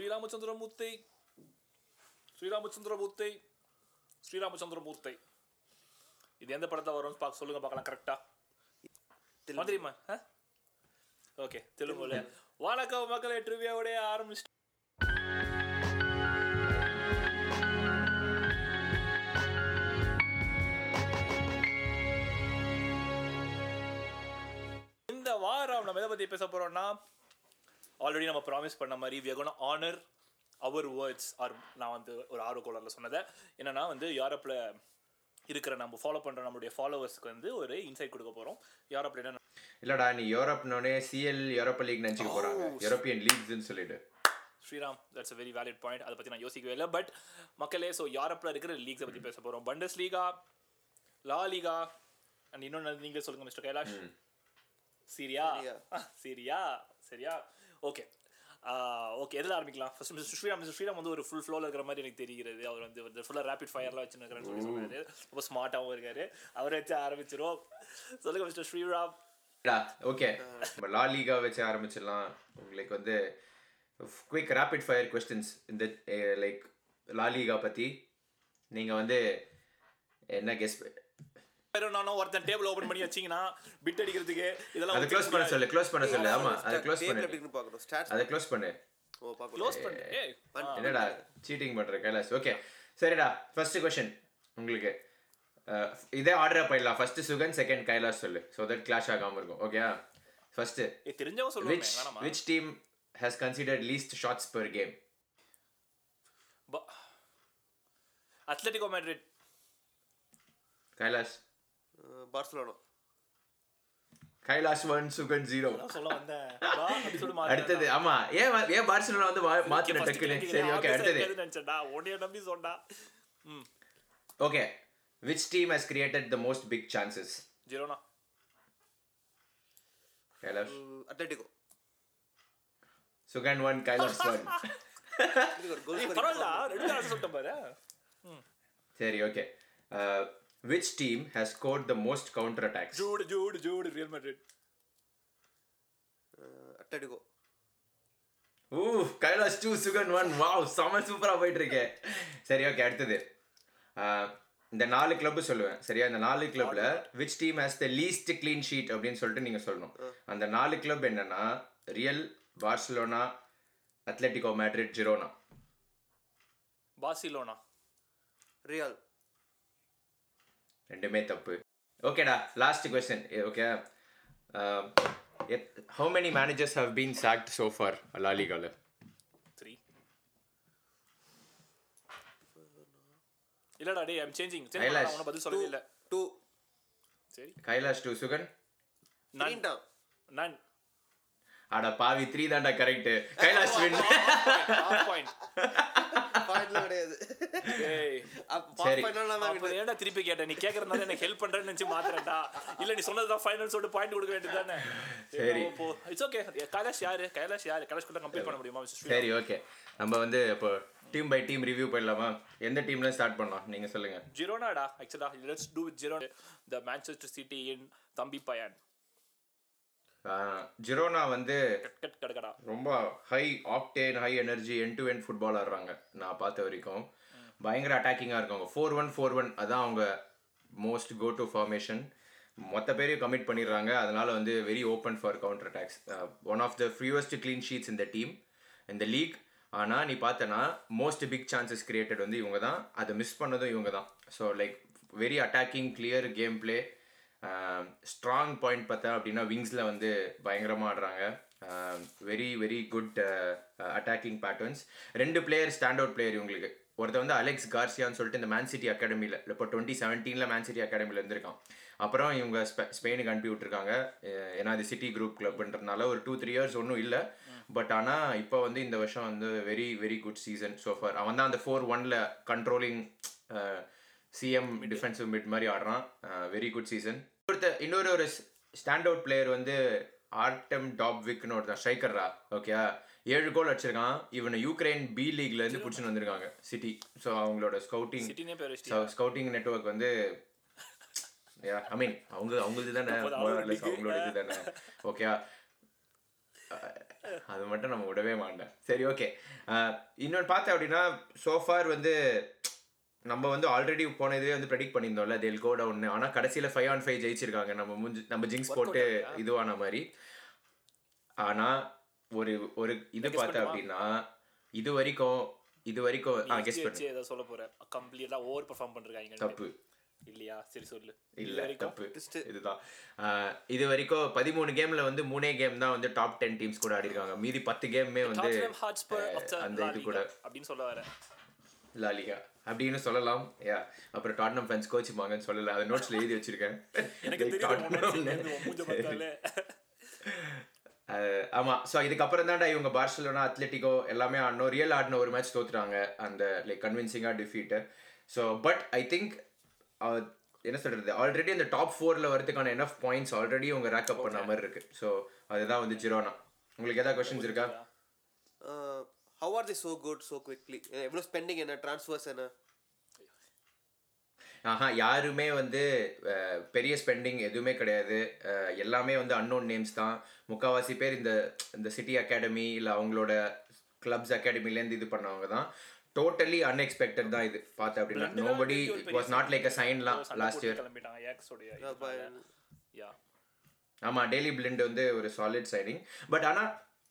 ஸ்ரீராமச்சந்திரமூர்த்தி ஸ்ரீராமச்சந்திரமூர்த்தி ஸ்ரீராமச்சந்திரமூர்த்தி. இது எந்த படத்தை வரும்னு பார்க்க சொல்லுங்க பார்க்கலாம் கரெக்டா தெரியுமா? ஓகே தெலுங்குல வணக்கம் மக்களே ட்ரிவியாவுடைய ஆரம்பிச்சு இந்த வாரம் நம்ம எதை பத்தி பேச போறோம்னா ஆல்ரெடி நம்ம ப்ராமிஸ் பண்ண மாதிரி we are going to honor our words are நான் வந்து ஒரு ஆர்வ கோளரில் சொன்னதை. என்னன்னா வந்து யூரோப்பில் இருக்கிற நம்ம ஃபாலோ பண்ணுற நம்மளுடைய ஃபாலோவர்ஸ்க்கு வந்து ஒரு இன்சைட் கொடுக்க போகிறோம் யூரோப்பில் என்ன இல்லடா நீ யூரோப்னோடனே சிஎல் யூரோப்பா லீக் நினைச்சுக்க போறாங்க. யூரோப்பியன் லீக்ஸ்னு சொல்லிட்டு Sriram that's a very valid point அதை பற்றி நான் யோசிக்கவே இல்லை. பட் மக்களே ஸோ யூரோப்பில் இருக்கிற லீக்ஸை பற்றி பேச போகிறோம் Bundesliga La Liga and இன்னொன்று நீங்கள் சொல்லுங்கள் மிஸ்டர் கைலாஷ். சீரியா சீரியா சரியா ஓகே ஓகே எதில் ஆரம்பிக்கலாம்? First mister Sriram mister Sriram வந்து ஒரு ஃபுல் ஃப்ளோவில் இருக்கிற மாதிரி எனக்கு தெரிகிறது. அவர் வந்து ஃபுல்லாக ரேபிட் ஃபயர்லாம் வச்சுருக்கிறேன்னு சொல்லி சொன்னாரு. ரொம்ப ஸ்மார்ட்டாகவும் இருக்காரு. அவரை வச்சு ஆரம்பிச்சிரும் சொல்லுங்க மிஸ்டர் ஸ்ரீராம் ஓகே நம்ம லா லீகா வச்சு ஆரம்பிச்சிடலாம். உங்களுக்கு வந்து குவிக் ரேபிட் ஃபயர் கொஸ்டின்ஸ் இந்த லைக் லா லீகா பத்தி. நீங்க வந்து என்ன கெஸ் நானும் ஒருத்தன் டேபிள் ஓபன் பண்ணி வச்சீங்கன்னா பிட் அடிக்கிறதுக்கு இதெல்லாம் அதை க்ளோஸ் பண்ண சொல்லு க்ளோஸ் பண்ண சொல்லு. ஆமா அதை க்ளோஸ் பண்ணு. பார்க்கணும்? ஸ்டாட்ஸ் அதை க்ளோஸ் பண்ணு. ஓ பார்க்கணும். க்ளோஸ் பண்ணு. ஏய் என்னடா சீட்டிங் பண்ற கைலாஸ். ஓகே சரிடா ஃபர்ஸ்ட் கொஸ்டின் உங்களுக்கு. இதே ஆர்டர் போயிடலாம். ஃபர்ஸ்ட் சுகன் செகண்ட் கைலாஸ் சொல்லு. ஸோ தட் கிளாஷ் ஆகாம இருக்கும். ஓகே ஃபர்ஸ்ட் சொல்லுவேன் which வேணாமா? which team has considered least shots per game? Atletico Madrid Kailash Barcelona. Kailash one Sugan zero. அடுத்தது ஆமா. ஏன் ஏன் பார்சலோனா வந்து மாத்தின கேட்டீங்க, சரி ஓகே அடுத்தது okay which team has created the most big chances? Girona. Kailash. Atletico Sugan one Kailash one. சரி okay which team has scored the most counter attacks Jude, Jude, Jude, Real Madrid. Atletico who Kailash two Sugan one wow செம சூப்பரா போயிட்டு இருக்கே சரி okay அடுத்தது. அஹ், இந்த நாலு club சொல்லுவேன். சரியா? இந்த நாலு கிளப்ல which team has the least clean sheet அப்படின்னு சொல்லிட்டு நீங்க சொல்லணும். அந்த நாலு கிளப் என்னன்னா Real Barcelona Atletico Madrid Girona Barcelona. Real ரெண்டுமே தப்பு. ஓகேடா last question okay how many managers have been sacked so far லாலிகால? Three. இல்லடா டேய் ஐம் சேஞ்சிங் கைலாஷ். பதில் சொல்லவே இல்ல. டூ சரி. கைலாஷ் டூ சுகன்? நான் நான் அட பாவி த்ரீ தான்டா கரெக்ட் கைலாஷ் வின் point பாயிண்ட்லாம் கிடையாது. பண்ணலாம் ஏன்டா திருப்பி கேட்ட? நீ கேக்குறதுனால எனக்கு ஹெல்ப் பண்றேன்னு நினைச்சு மாத்துறேன்டா. இல்ல நீ சொன்னதுதான் ஃபைனல் சொல்லிட்டு பாயிண்ட் கொடுக்க வேண்டியதுதானே சரி. இட்ஸ் ஓகே கைலாஷ் யாரு? கைலாஷ் யாரு? கைலாஷ் கூட கம்ப்ளீட் பண்ண முடியுமா சரி ஓகே நம்ம வந்து இப்போ டீம் பை டீம் ரிவ்யூ போயிடலாமா? எந்த டீம்ல ஸ்டார்ட் பண்ணலாம்? நீங்க சொல்லுங்க. ஜிரோனாடா ஆக்சுவலா let's do with Giro the Manchester City in தம்பி பயான். ஆஹ், ஜிரோனா வந்து கட் கட் கடகடா ரொம்ப high octane high energy end to end football ஆடுறாங்க. நான் பார்த்த வரைக்கும். பயங்கர அட்டாக்கிங்காக இருக்காங்க ஃபோர் ஒன் ஃபோர் ஒன் அதான் அவங்க மோஸ்ட் கோ டு ஃபார்மேஷன் மொத்த பேரையும் கமிட் பண்ணிடுறாங்க. அதனால வந்து very open for counter attacks one of the fewest clean sheets இந்த டீம் இந்த லீக் ஆனால் நீ பார்த்தனா மோஸ்ட் பிக் சான்சஸ் கிரியேட்டட் வந்து இவங்க தான். அதை மிஸ் பண்ணதும் இவங்க தான். So like very attacking clear game play strong point பார்த்தா அப்படின்னா விங்ஸில் வந்து பயங்கரமாக ஆடுறாங்க. Very very good attacking patterns ரெண்டு பிளேயர் ஸ்டாண்ட் அவுட் பிளேயர் இவங்களுக்கு. ஒருத்தர் வந்து அலெக்ஸ் கார்சியான்னு சொல்லிட்டு இந்த மேன் சிட்டி அகாடமியில் இப்போ டுவெண்ட்டி செவன்டீனில் மேன் சிட்டி அகாடமியில் இருந்திருக்கான். அப்புறம் இவங்க ஸ்பெ ஸ்பெயினுக்கு அனுப்பி விட்டுருக்காங்க. ஏன்னா அது சிட்டி குரூப் கிளப்ன்றதுனால ஒரு டூ த்ரீ இயர்ஸ் ஒன்றும் இல்லை. பட் ஆனால் இப்போ வந்து இந்த வருஷம் வந்து very very good season so far அவன் தான் அந்த ஃபோர் ஒன்ல கண்ட்ரோலிங் சிஎம் டிஃபென்சிவ் மிட் மாதிரி ஆடுறான். வெரி குட் சீசன் ஒருத்த இன்னொரு ஒரு ஸ்டாண்ட் அவுட் பிளேயர் வந்து ஆர்டம் டாப்விக்னு ஒருத்தன் ஸ்ட்ரைக்கர்ரா ஓகே ஏழு கோல் அடிச்சிருக்கான். இவனை யூக்ரைன் பி லீக்ல இருந்து பிடிச்சின்னு வந்திருக்காங்க. சிட்டி ஸோ அவங்களோட ஸ்கவுட்டிங்? ஸ்கவுட்டிங் நெட்வொர்க் வந்து ஐ மீன் அவங்க அவங்களது தானே. அவங்களோட இது தானே. ஓகே அது மட்டும் நம்ம விடவே மாட்டேன். சரி ஓகே இன்னொன்று பார்த்தேன் அப்படின்னா சோஃபார் வந்து நம்ம வந்து ஆல்ரெடி போன இதுவே வந்து ப்ரெடிக்ட் பண்ணியிருந்தோம்ல. தேல் கோ டவுன் ஆனால் கடைசியில் ஃபைவ் ஆன் ஃபைவ் ஜெயிச்சிருக்காங்க. நம்ம முஞ்சி நம்ம ஜிங்ஸ் போட்டு இதுவான மாதிரி. ஆனால் ஒரு ஒரு இது பார்த்தேன் அப்படின்னா இது வரைக்கும் இது வரைக்கும் ஆ கெஸ் பண்ணு. ஏதோ சொல்ல போறேன் கம்ப்ளீட்டா ஓவர் பெர்ஃபார்ம் பண்றாங்க தப்பு. இல்லையா? சரி சொல்லு. இல்ல தப்பு. இதுதான். இது வரைக்கும் பதிமூணு கேம்ல வந்து மூணே கேம் தான் வந்து டாப் டென் டீம்ஸ் கூட ஆடி இருக்காங்க மீதி பத்து கேமுமே வந்து அந்த இது கூட. அப்படின்னு சொல்ல வரேன் லாலிகா அப்படின்னு சொல்லலாம். யா. அப்புறம் டாட்னம் ஃபேன்ஸ் கோச்சுப்பாங்கன்னு சொல்லல. அதை நோட்ஸ்ல எழுதி வச்சிருக்கேன். எனக்கு Like தெரியும் உன் Tottenham. மனசுல இருந்து உன் மூஞ்ச பார்த்தாலே அஹ், ஆமா. ஸோ இதுக்கப்புறம் தான்டா இவங்க பார்சலோனா அத்லெட்டிகோ எல்லாமே ஆடணும் ரியல் ஆடின ஒரு மேட்ச் தோத்துறாங்க அந்த like கன்வின்சிங்காக defeat so but I think என்ன சொல்றது? ஆல்ரெடி அந்த டாப் ஃபோரில் வரதுக்கான எனஃப் பாயிண்ட்ஸ் ஆல்ரெடி உங்க ரேக்கப் பண்ண மாதிரி இருக்கு. ஸோ அதுதான் வந்து ஜிரோனா உங்களுக்கு ஏதாவது கொஸ்டின்ஸ் இருக்கா? How are the so good so quickly எவ்வளோ ஸ்பெண்டிங் என்ன? ட்ரான்ஸ்ஃபர்ஸ் என்ன? ஆஹா யாருமே வந்து பெரிய ஸ்பெண்டிங் எதுவுமே கிடையாது. எல்லாமே வந்து அன்னோன் நேம்ஸ் தான். முக்கால்வாசி பேர் இந்த இந்த சிட்டி அகாடமி இல்லை அவங்களோட கிளப்ஸ் அகாடமிலேருந்து இது பண்ணவங்க தான். டோட்டலி அன்எக்ஸ்பெக்டட் தான் இது. பார்த்தேன் அப்படின்னா. Nobody was not like a சைன்லாம் last year கிளம்பிட்டாங்க. ஏக்ஸ் உடைய யா ஆமா டெய்லி பிளிண்ட் வந்து ஒரு சாலிட் சைனிங் பட் ஆனா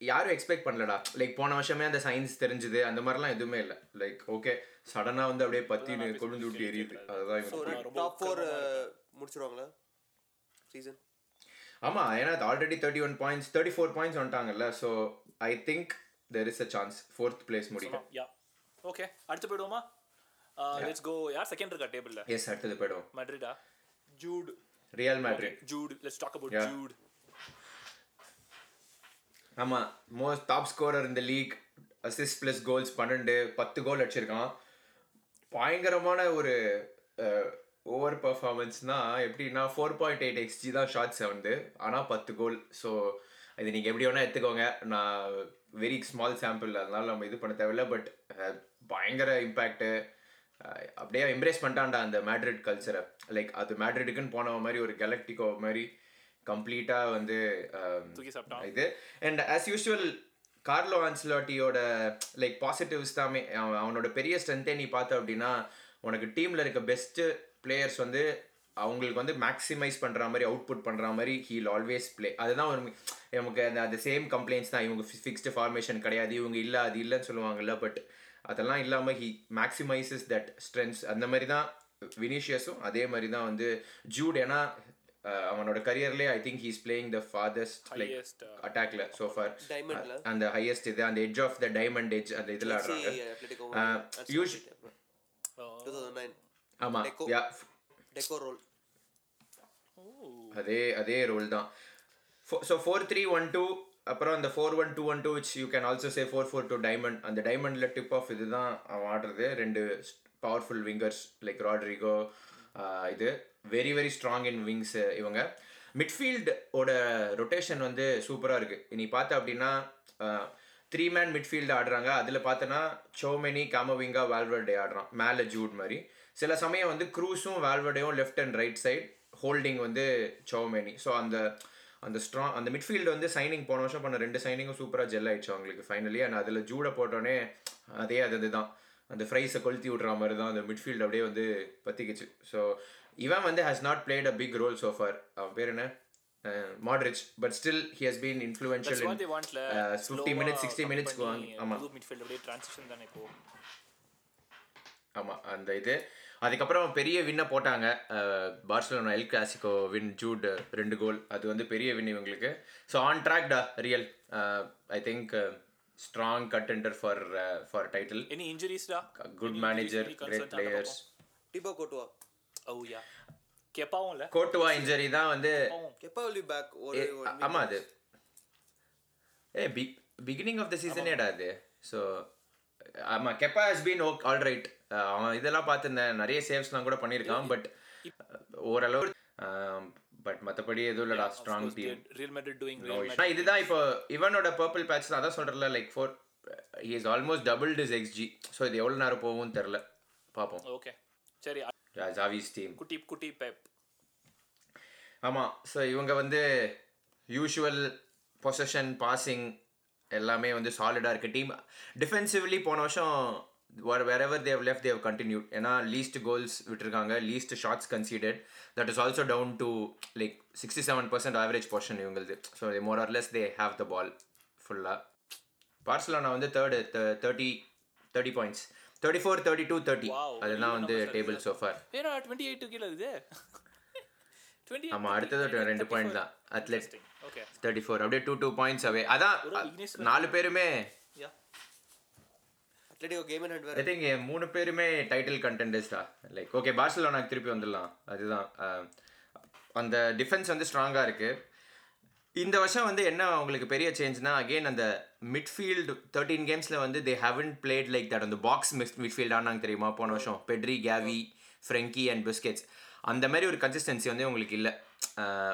யாரும் எக்ஸ்பெக்ட் பண்ணலடா. லைக் போன வருஷமே அந்த சயின்ஸ் தெரிஞ்சுது. அந்த மாதிரிலாம் எதுவுமே இல்லை. லைக் ஓகே சடனா வந்து அப்படியே பத்தி கொழுந்து விட்டு எரியுது அதுதான் டாப் ஃபோர் முடிச்சிருவாங்களா? சீசன் ஆமா ஏன்னா already thirty one points thirty four points வந்துட்டாங்கல்ல so I think there is a chance fourth place முடிக்கும் யா ஓகே அடுத்து போயிடுவோமா? லெட்ஸ் கோ யார் செகண்ட் இருக்கா டேபிள்ல எஸ் அடுத்தது போயிடும் மட்ரிடா Jude Real Madrid Jude let's talk about. Jude ஆமாம் மோஸ்ட் டாப் ஸ்கோரர் இந்த league assist plus goals பன்னெண்டு பத்து கோல் அடிச்சிருக்கான். பயங்கரமான ஒரு ஓவர் பர்ஃபார்மன்ஸ்னா எப்படின்னா ஃபோர் பாயிண்ட் எயிட் எக்ஸ்ஜி தான் ஷார்ட்ஸ் வந்து ஆனால் பத்து கோல் ஸோ இது நீங்கள் எப்படி வேணால் எடுத்துக்கோங்க. நான் வெரி ஸ்மால் சாம்பிள் அதனால நம்ம இது பண்ண தேவையில்ல. பட் பயங்கர இம்பேக்ட்டு அப்படியே எம்ப்ரேஸ் பண்ணிட்டான்டா அந்த மேட்ரிட் கல்ச்சரை லைக் அது மேட்ரிட்டுக்குன்னு போன மாதிரி ஒரு கெலக்டிகோ மாதிரி கம்ப்ளீட்டாக வந்து இது. அண்ட் ஆஸ் யூஷுவல் கார்லோ ஆன்ஸ்லாட்டியோட லைக் பாசிட்டிவ்ஸ் அவன் அவனோட பெரிய ஸ்ட்ரென்த்தே நீ பார்த்த அப்படின்னா உனக்கு டீமில் இருக்க பெஸ்ட்டு பிளேயர்ஸ் வந்து அவங்களுக்கு வந்து மேக்ஸிமைஸ் பண்ணுற மாதிரி அவுட்புட் பண்ணுற மாதிரி ஹீல் ஆல்வேஸ் ப்ளே அதுதான் ஒரு நமக்கு அந்த அந்த சேம் கம்ப்ளைண்ட்ஸ் தான். இவங்க ஃபிக்ஸ்டு ஃபார்மேஷன் கிடையாது இவங்க இல்லை அது இல்லைன்னு சொல்லுவாங்கல்ல பட் அதெல்லாம் இல்லாமல் ஹி மேக்ஸிமைசஸ் தட் ஸ்ட்ரென்த்ஸ் அந்த மாதிரி தான் வினிஷியஸும் அதே மாதிரி தான் வந்து ஜூட் ஏன்னா அவனோட கரியர்லேயே I think he's playing the furthest like அட்டாக்ல சோ ஃபார் அந்த ஹையஸ்ட் இது அந்த edge of the diamond edge அந்த இதுல ஆடுறாங்க. Atletico use two thousand nine ஆமா Deco. யா டெக்கோ ரோல் அதே அதே ரோல் தான். So four three one two அப்புறம் அந்த four one two one two which you can also say four four two diamond அந்த டைமண்டில் டிப் ஆஃப் இதுதான் அவன் ஆடுறது. ரெண்டு பவர்ஃபுல் விங்கர்ஸ் லைக் ராட்ரிகோ இது. Very very strong in wings இவங்க. மிட்ஃபீல்டோட ரொட்டேஷன் வந்து சூப்பராக இருக்குது நீ பார்த்த அப்படின்னா த்ரீ மேன் மிட்ஃபீல்டு ஆடுறாங்க. அதில் பார்த்தோன்னா சோமெனி காமவிங்கா வால்வர்டே ஆடுறான். மேலே ஜூட் மாதிரி. சில சமயம் வந்து க்ரூஸும் வால்வர்டேயும் left and right side holding வந்து சோமெனி ஸோ அந்த அந்த ஸ்ட்ராங் அந்த மிட்ஃபீல்டு வந்து சைனிங் போன வருஷம் பண்ண ரெண்டு சைனிங்கும் சூப்பராக ஜெல் ஆயிடுச்சு அவங்களுக்கு ஃபைனலி அண்ட் அதில் ஜூடை போட்டோன்னே அதே அது இதுதான் அந்த ஃப்ரைஸை கொளுத்தி விட்ற மாதிரி தான் அந்த மிட்ஃபீல்டு அப்படியே வந்து பற்றிக்கிச்சு ஸோ இவன் வந்து has not played a big role so far. அவன் பேர் என்ன? Modric but still he has been influential in they wantல ஃபிஃப்டி மினிட்ஸ் சிக்ஸ்டி மினிட்ஸ்க்கு வாங்கி புது மிட்ஃபீல்ட் அப்படியே ட்ரான்சிஷன் தானே இப்போ? அந்த இது. அதுக்கப்புறம் பெரிய வின்னை போட்டாங்க. Barcelona El Clasico win Jude ரெண்டு கோல் அது வந்து பெரிய வின் இவங்களுக்கு. ஸோ ஆன் ட்ராக் டா Real I think strong contender for for title any இன்ஜுரிஸ்டா good manager great players Thibaut Courtois oh yeah கேப்பாவும் இல்ல கோட்டுவா இன்ஜரி தான் வந்து எப்போ வில் பேக் ஒரு ஆமா அது. ஏ பிகினிங் ஆஃப் த சீசனேடா அது. ஸோ ஆமா Kepa has been okay all right அவன் இதெல்லாம் பார்த்துருந்தேன். நிறைய சேவ்ஸ்லாம் கூட பண்ணியிருக்கான் பட் ஓரளவு பட் மற்றபடி எதுவும் இல்லடா strong team Real Madrid doing ஆனால் இதுதான் இப்போ இவனோட பர்பிள் பேட்ச் தான். அதான் சொல்கிறல like for he is almost double this XG so இது எவ்வளோ நேரம் போகும்னு தெரில. பார்ப்போம். ஓகே சரி ஜாவிஸ் டீம் குட்டி குட்டி பெப் ஆமாம் ஸோ இவங்க வந்து யூஷுவல் பொசஷன் பாசிங் எல்லாமே வந்து சாலிடாக இருக்குது டீம் டிஃபென்சிவ்லி போன வருஷம் wherever they left they continue ஏன்னா லீஸ்ட் கோல்ஸ் விட்டுருக்காங்க least shots conceded that is also down to like sixty seven percent average possession இவங்களுது so more or less they have the ball ஃபுல்லாக Barcelona வந்து third thirty thirty points thirty four thirty two thirty அதெல்லாம் வந்து table so far ஏன்னா twenty eight கீழே இருக்குது. Twenty ஆமாம் அடுத்தது ரெண்டு பாயிண்ட் தான். அத்லெட் ஓகே தேர்ட்டி ஃபோர் அப்படியே டூ டூ பாயிண்ட்ஸ் அவே. அதான் நாலு பேருமே. ஐ திங்க் மூணு பேருமே டைட்டில் கண்டென்டர்ஸ் தான் லைக் ஓகே பார்சலோனாக்கு திருப்பி வந்துடலாம். அதுதான் அந்த டிஃபென்ஸ் வந்து ஸ்ட்ராங்காக இருக்குது இந்த வருஷம் வந்து என்ன உங்களுக்கு பெரிய சேஞ்ச்னா அகெயின் அந்த மிட்ஃபீல்டு தேர்ட்டீன் கேம்ஸில் வந்து they haven't played like that அந்த பாக்ஸ் மிட் மிட்ஃபீல்டானாங்க தெரியுமா? போன வருஷம் Pedri Gavi Frenkie and Busquets அந்த மாதிரி ஒரு கன்சிஸ்டன்சி வந்து உங்களுக்கு இல்லை.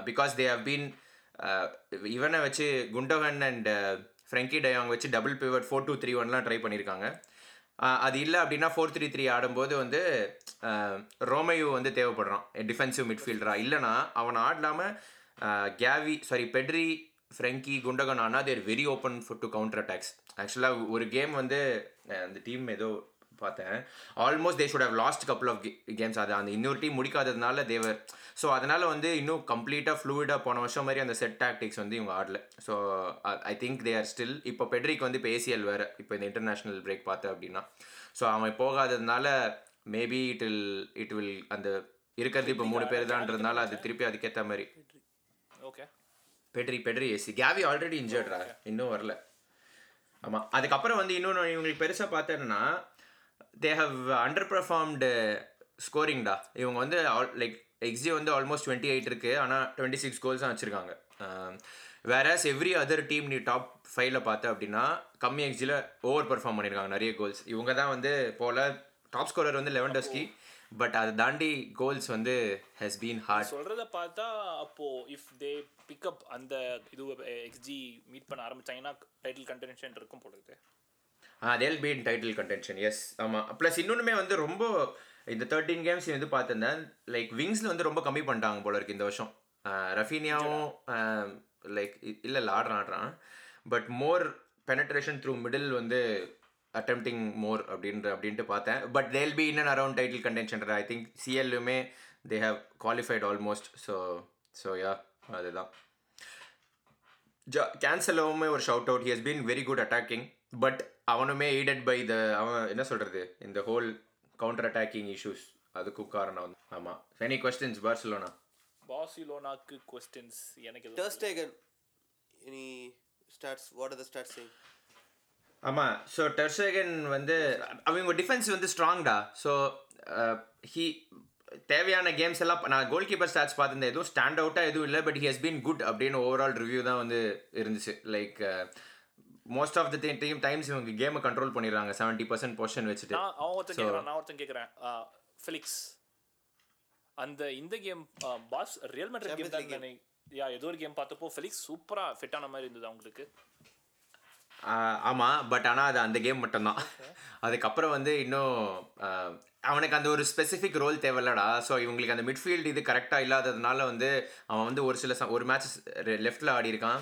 பிகாஸ் தே ஹவ் பீன் இவனை வச்சு Gundogan and Frenkie de Jong வச்சு double pivot four two three ஒன்லாம் try பண்ணியிருக்காங்க அது இல்லை அப்படின்னா ஃபோர் த்ரீ த்ரீ ஆடும்போது வந்து ரோமையோ வந்து தேவைப்படுறான். டிஃபென்சிவ் மிட்ஃபீல்டரா இல்லைனா அவன் ஆடலாமல் Gavi sorry Pedri Frenkie Gundogan ஆனா they're very open for to counter attacks ஆக்சுவலாக ஒரு கேம் வந்து அந்த டீம் ஏதோ பார்த்தேன். Almost they should have lost couple of games அது அந்த இன்னொரு டீம் முடிக்காததுனால தேவர் ஸோ அதனால் வந்து இன்னும் கம்ப்ளீட்டாக ஃப்ளூயிடாக போன வருஷம் மாதிரி அந்த செட் டாக்டிக்ஸ் வந்து இவங்க ஆடல. So I think they are still இப்போ பெட்ரிக்கு வந்து இப்போ ஏசிஎல் வேறு இப்போ இந்த இன்டர்நேஷ்னல் பிரேக் பார்த்தேன் அப்படின்னா. ஸோ அவன் போகாததுனால maybe it will it will அந்த இருக்கிறது இப்போ மூணு பேர் தான்றதுனால அது திருப்பி அதுக்கேற்ற மாதிரி. Okay Pedri Pedri AC Gavi already இன்ஜர்ட்ரா இன்னும் வரல. ஆமாம் அதுக்கப்புறம் வந்து இன்னொன்று இவங்களுக்கு பெருசாக பார்த்தேன்னா தே ஹவ் அண்டர் பர்ஃபார்ம்டு ஸ்கோரிங்டா இவங்க வந்து லைக் எக்ஸி வந்து ஆல்மோஸ்ட் டுவெண்ட்டி எயிட் இருக்குது ஆனால் டுவெண்ட்டி சிக்ஸ் கோல்ஸ் தான் வச்சுருக்காங்க. வேறஸ் எவ்ரி அதர் டீம் நீ டாப் ஃபைவ்ல பார்த்த அப்படின்னா கம்மி எக்ஸியில் ஓவர் பெர்ஃபார்ம் பண்ணியிருக்காங்க நிறைய கோல்ஸ் இவங்க தான் வந்து போல டாப் ஸ்கோரர் வந்து லெவன் டஸ்கி பட் அதை தாண்டி கோல்ஸ் வந்து ஹஸ் பீன் ஹார்ட் சொல்றத பார்த்தா அப்போ இஃப் தே பிக்கப் அந்த இது எக்ஸ்ஜி மீட் பண்ண ஆரம்பிச்சாங்கன்னா டைட்டில் கண்டென்ஷன் இருக்கும் போல இருக்குது they'll be in title contention yes ஆமாம் ப்ளஸ் இன்னொன்றுமே வந்து ரொம்ப இந்த தேர்ட்டீன் கேம்ஸ் வந்து பார்த்துருந்தேன் லைக் விங்ஸில் வந்து ரொம்ப கம்மி பண்ணிட்டாங்க போல இருக்கு இந்த வருஷம். ரஃபீனியாவும் லைக் இல்லை இல்லை ஆடுறான் ஆடுறான். But more penetration through middle வந்து அட்டெம்ப்டிங் மோர் அப்படின்ற அப்படின்ட்டு பார்த்தேன். But they'll be in and around title contention I think சிஎல்லுமே they have qualified almost so so yeah அதுதான். ஜா கேன்சலோவுமே ஒரு shout out he has been very good attacking but அவனுமே aided by the அவன் என்ன சொல்கிறது இந்த ஹோல் கவுண்டர் அட்டாக்கிங் இஷ்யூஸ் அதுக்கும் காரணம். வந்து ஆமாம் எனி கொஸ்டின்ஸ் பார்சலோனா? பார்சிலோனாக்கு கொஸ்டின்ஸ் எனக்கு. Any stats? What are the stats saying? ஆமாம் ஸோ டெர்சேகன் வந்து அவங்க டிஃபென்ஸ் வந்து ஸ்ட்ராங்டா ஸோ ஹீ தேவையான கேம்ஸ் எல்லாம் நான் கோல் கீப்பர் ஸ்டாட்ஸ் பார்த்துருந்தேன். எதுவும் ஸ்டாண்ட் அவுட்டாக எதுவும் இல்லை but he has been good அப்படின்னு ஓவரால் ரிவ்யூ தான் வந்து இருந்துச்சு. Like most of the team times இவங்க கேமை கண்ட்ரோல் பண்ணிடுறாங்க. செவன்ட்டி பர்சன்ட் பொசிஷன் வச்சுட்டு. நான் அவன் ஒருத்தன் கேட்குறான் நான் ஒருத்தன் கேட்குறேன் ஃபிலிக்ஸ் அந்த இந்த game pass Real Madrid game தான் யா ஏதோ ஒரு கேம் பார்த்தப்போ ஃபிலிக்ஸ் சூப்பரா ஃபிட் ஆன மாதிரி இருந்தது அவங்களுக்கு. ஆமாம் பட் ஆனால் அது அந்த கேம் மட்டும்தான். அதுக்கப்புறம் வந்து இன்னும் அவனுக்கு அந்த ஒரு ஸ்பெசிஃபிக் ரோல் தேவையில்லடா. ஸோ இவங்களுக்கு அந்த மிட்ஃபீல்டு இது கரெக்டாக இல்லாததுனால வந்து அவன் வந்து ஒரு சில ஒரு மேட்சஸ் லெஃப்டில் ஆடி இருக்கான்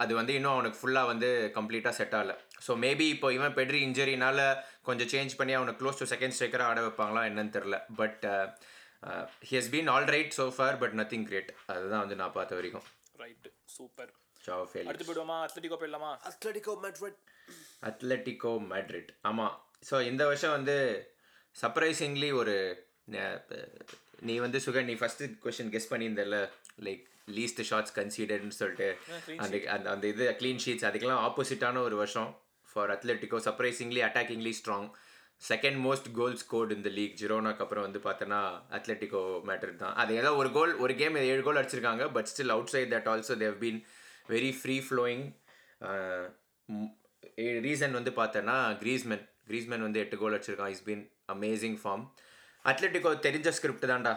அது வந்து இன்னும் அவனுக்கு ஃபுல்லாக வந்து கம்ப்ளீட்டாக செட் ஆகலை ஸோ மேபி இப்போ இவன் பெட்ரி இன்ஜரினால கொஞ்சம் சேஞ்ச் பண்ணி அவனை க்ளோஸ் டு செகண்ட் ஸ்ட்ரைக்கராக ஆட வைப்பாங்களா என்னன்னு தெரில but he has been all right so far but nothing great அதுதான் வந்து நான் பார்த்த வரைக்கும். ரைட் சூப்பர் ஜாவ் ஃபெயிலியர் அடுத்து போயிடுவோமா? அத்லட்டிகோ போயிடலாமா? Atletico Madrid. அத்லட்டிகோ மேட்ரிட் ஆமாம் ஸோ இந்த வருஷம் வந்து சர்ப்ரைசிங்லி ஒரு ந- வந்து சுகர் நீ ஃபஸ்ட்டு கொஷின் கெஸ் பண்ணியிருந்தல லைக் லீஸ்ட் ஷார்ட்ஸ் கன்சீடட்னு சொல்லிட்டு. அந்த அந்த அந்த இது க்ளீன் ஷீட்ஸ் அதுக்கெல்லாம் ஆப்போசிட்டான ஒரு வருஷம் for Atletico surprisingly attackingly strong second most goal scored இந்த லீக் ஜிரோனாக்கு அப்புறம் வந்து பார்த்தோன்னா அத்லட்டிகோ மேட்ரிட் தான். அது ஏதோ ஒரு கோல் ஒரு கேம் ஏழு கோல் அடிச்சிருக்காங்க but still outside that also they've been very free flowing reason வந்து பார்த்தோன்னா கிரீஸ்மென் கிரீஸ்மென் வந்து எட்டு goal அடிச்சிருக்கான். Is been amazing form Atletico தெரிஞ்ச ஸ்கிரிப்ட் தான்டா.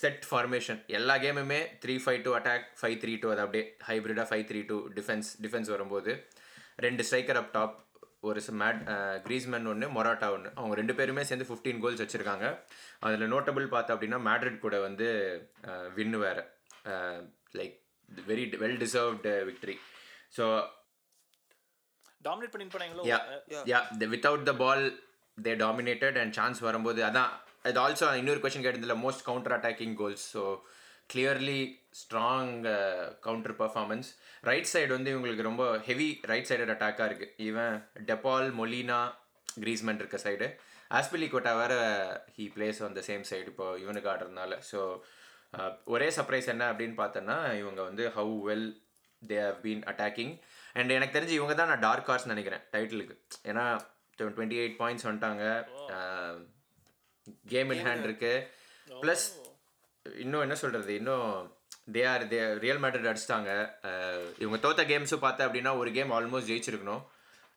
செட் ஃபார்மேஷன் எல்லா கேமுமே three five two attack five three two அது அப்படியே ஹைப்ரிடாக five three two defence defence வரும்போது. ரெண்டு ஸ்ட்ரைக்கர் அப் டாப் ஒரு மேட் கிரீஸ்மென் ஒன்று மொராட்டா ஒன்று அவங்க ரெண்டு பேருமே சேர்ந்து ஃபிஃப்டீன் கோல்ஸ் வச்சுருக்காங்க அதில் நோட்டபிள் பார்த்தோம் அப்படின்னா மேட்ரிட் கூட வந்து வின்னு வேறு. Like very well deserved victory so dominate பண்ணிட்டு போனாங்களோ yeah yeah without the ball they dominated and chance வரும்போது அதான் இது ஆல்சோ இன்னொரு question கேட்டதில்ல most counter attacking goals so clearly strong counter performance right side வந்து இவங்களுக்கு ரொம்ப ஹெவி ரைட் சைடட் அட்டாக்காக இருக்குது even De Paul Molina Griezmann இருக்க சைடு ஆஸ்பிலி கோட்டா வேற he plays on the same side இப்போ இவனுக்கு ஆடுறதுனால. ஸோ ஒரே சர்ப்ரைஸ் என்ன அப்படின்னு பார்த்தோன்னா இவங்க வந்து how well they have been attacking and எனக்கு தெரிஞ்சு இவங்க தான் நான் டார்க் ஹார்ஸ் நினைக்கிறேன் டைட்டிலுக்கு ஏன்னா டுவெண்ட்டி எயிட் பாயிண்ட்ஸ் வந்துட்டாங்க. கேம் இன் ஹேண்ட் இருக்கு. ப்ளஸ் இன்னும் என்ன சொல்கிறது இன்னும் they are they Real Madrid அடிச்சிட்டாங்க. இவங்க தோத்த கேம்ஸும் பார்த்தேன் அப்படின்னா ஒரு கேம் ஆல்மோஸ்ட் ஜெயிச்சிருக்கணும்.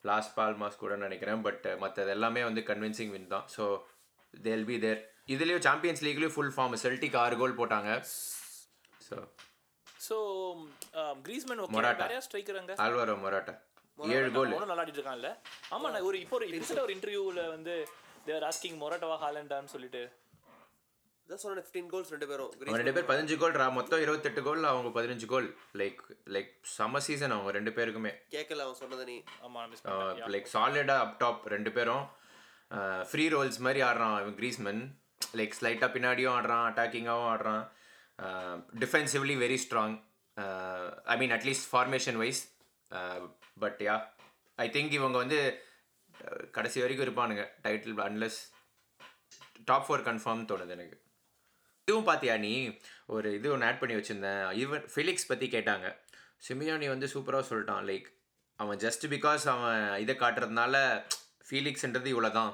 லாஸ்ட் பால் மாஸ் கூட நினைக்கிறேன் பட் மற்றது எல்லாமே வந்து கன்வின்சிங் வின் தான். ஸோ தேல் பி தேர் இதுலேயும் சாம்பியன்ஸ் லீக்லேயும் ஃபுல் ஃபார்ம் செல்டிக் ஆறு கோல் போட்டாங்க. So so Griezmann okay. நிறைய ஸ்ட்ரைக்கர் அங்க. Alvaro Morata. ஏழு கோல் நல்லா ஆடிட்டு இருக்கான்ல ஆமா நான் ஒரு இப்போ ஒரு ரீசெண்டாக ஒரு இன்டர்வியூல வந்து தேர் ஆஸ்கிங் மொராட்டோவா ஹாலண்டான்னு சொல்லிட்டு. இதான் சொன்னேன் ஃபிஃப்டீன் கோல்ஸ் ரெண்டு பேரும். ரெண்டு பேர் பதினஞ்சு கோல் ரா மொத்தம் இருபத்தெட்டு கோல் அவங்க பதினஞ்சு கோல் லைக் லைக் சம்ம சீசன் அவங்க ரெண்டு பேருக்குமே. கேட்கல அவன் சொன்னதை நீ. லைக் சாலிடாக அப் டாப் ரெண்டு பேரும். ஃப்ரீ ரோல்ஸ் மாதிரி ஆடுறான் இவன் கிரீஸ்மன் லைக் ஸ்லைட்டாக பின்னாடியும் ஆடுறான் அட்டாக்கிங்காகவும் ஆடுறான். Defensively very strong I mean at least formation wise but ya I think இவங்க வந்து uh, கடைசி வரைக்கும் இருப்பானுங்க. Title unless top four confirm தோணுது எனக்கு. இதுவும் பார்த்தியா நீ? ஒரு இது ஒன்று ஆட் பண்ணி வச்சுருந்தேன். ஈவன் ஃபிலிக்ஸ் பற்றி கேட்டாங்க. சிமியோனி வந்து சூப்பராக சொல்லிட்டான். லைக் அவன் ஜஸ்ட் பிகாஸ் அவன் இதை காட்டுறதுனால ஃபீலிக்ஸ்ன்றது இவ்வளோ தான்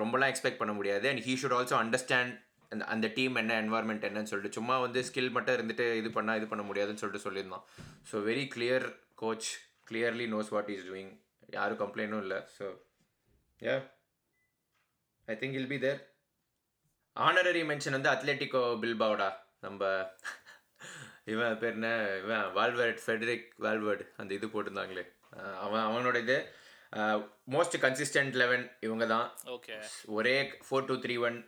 ரொம்பலாம் எக்ஸ்பெக்ட் பண்ண முடியாது. And he should also understand அந்த அந்த டீம் என்ன என்வாயர்மெண்ட் என்னன்னு சொல்லிட்டு சும்மா வந்து ஸ்கில் மட்டும் இருந்துட்டு இது பண்ணால் இது பண்ண முடியாதுன்னு சொல்லிட்டு சொல்லியிருந்தான். So very clear coach clearly knows what is doing யாரும் கம்ப்ளைண்டும் இல்லை. So yeah I think he'll be there honorary mention வந்து அத்லெட்டிகோ பில்பாவோடா நம்ம இவன் பேர் என்ன? இவன் வால்வர்ட் ஃபெடரிக் வால்வர்ட் அந்த இது போட்டிருந்தாங்களே. அவன் அவனோட இது மோஸ்ட் கன்சிஸ்டன்ட் லெவன் இவங்க தான். ஓகே ஒரே ஃபோர் டூ த்ரீ ஒன்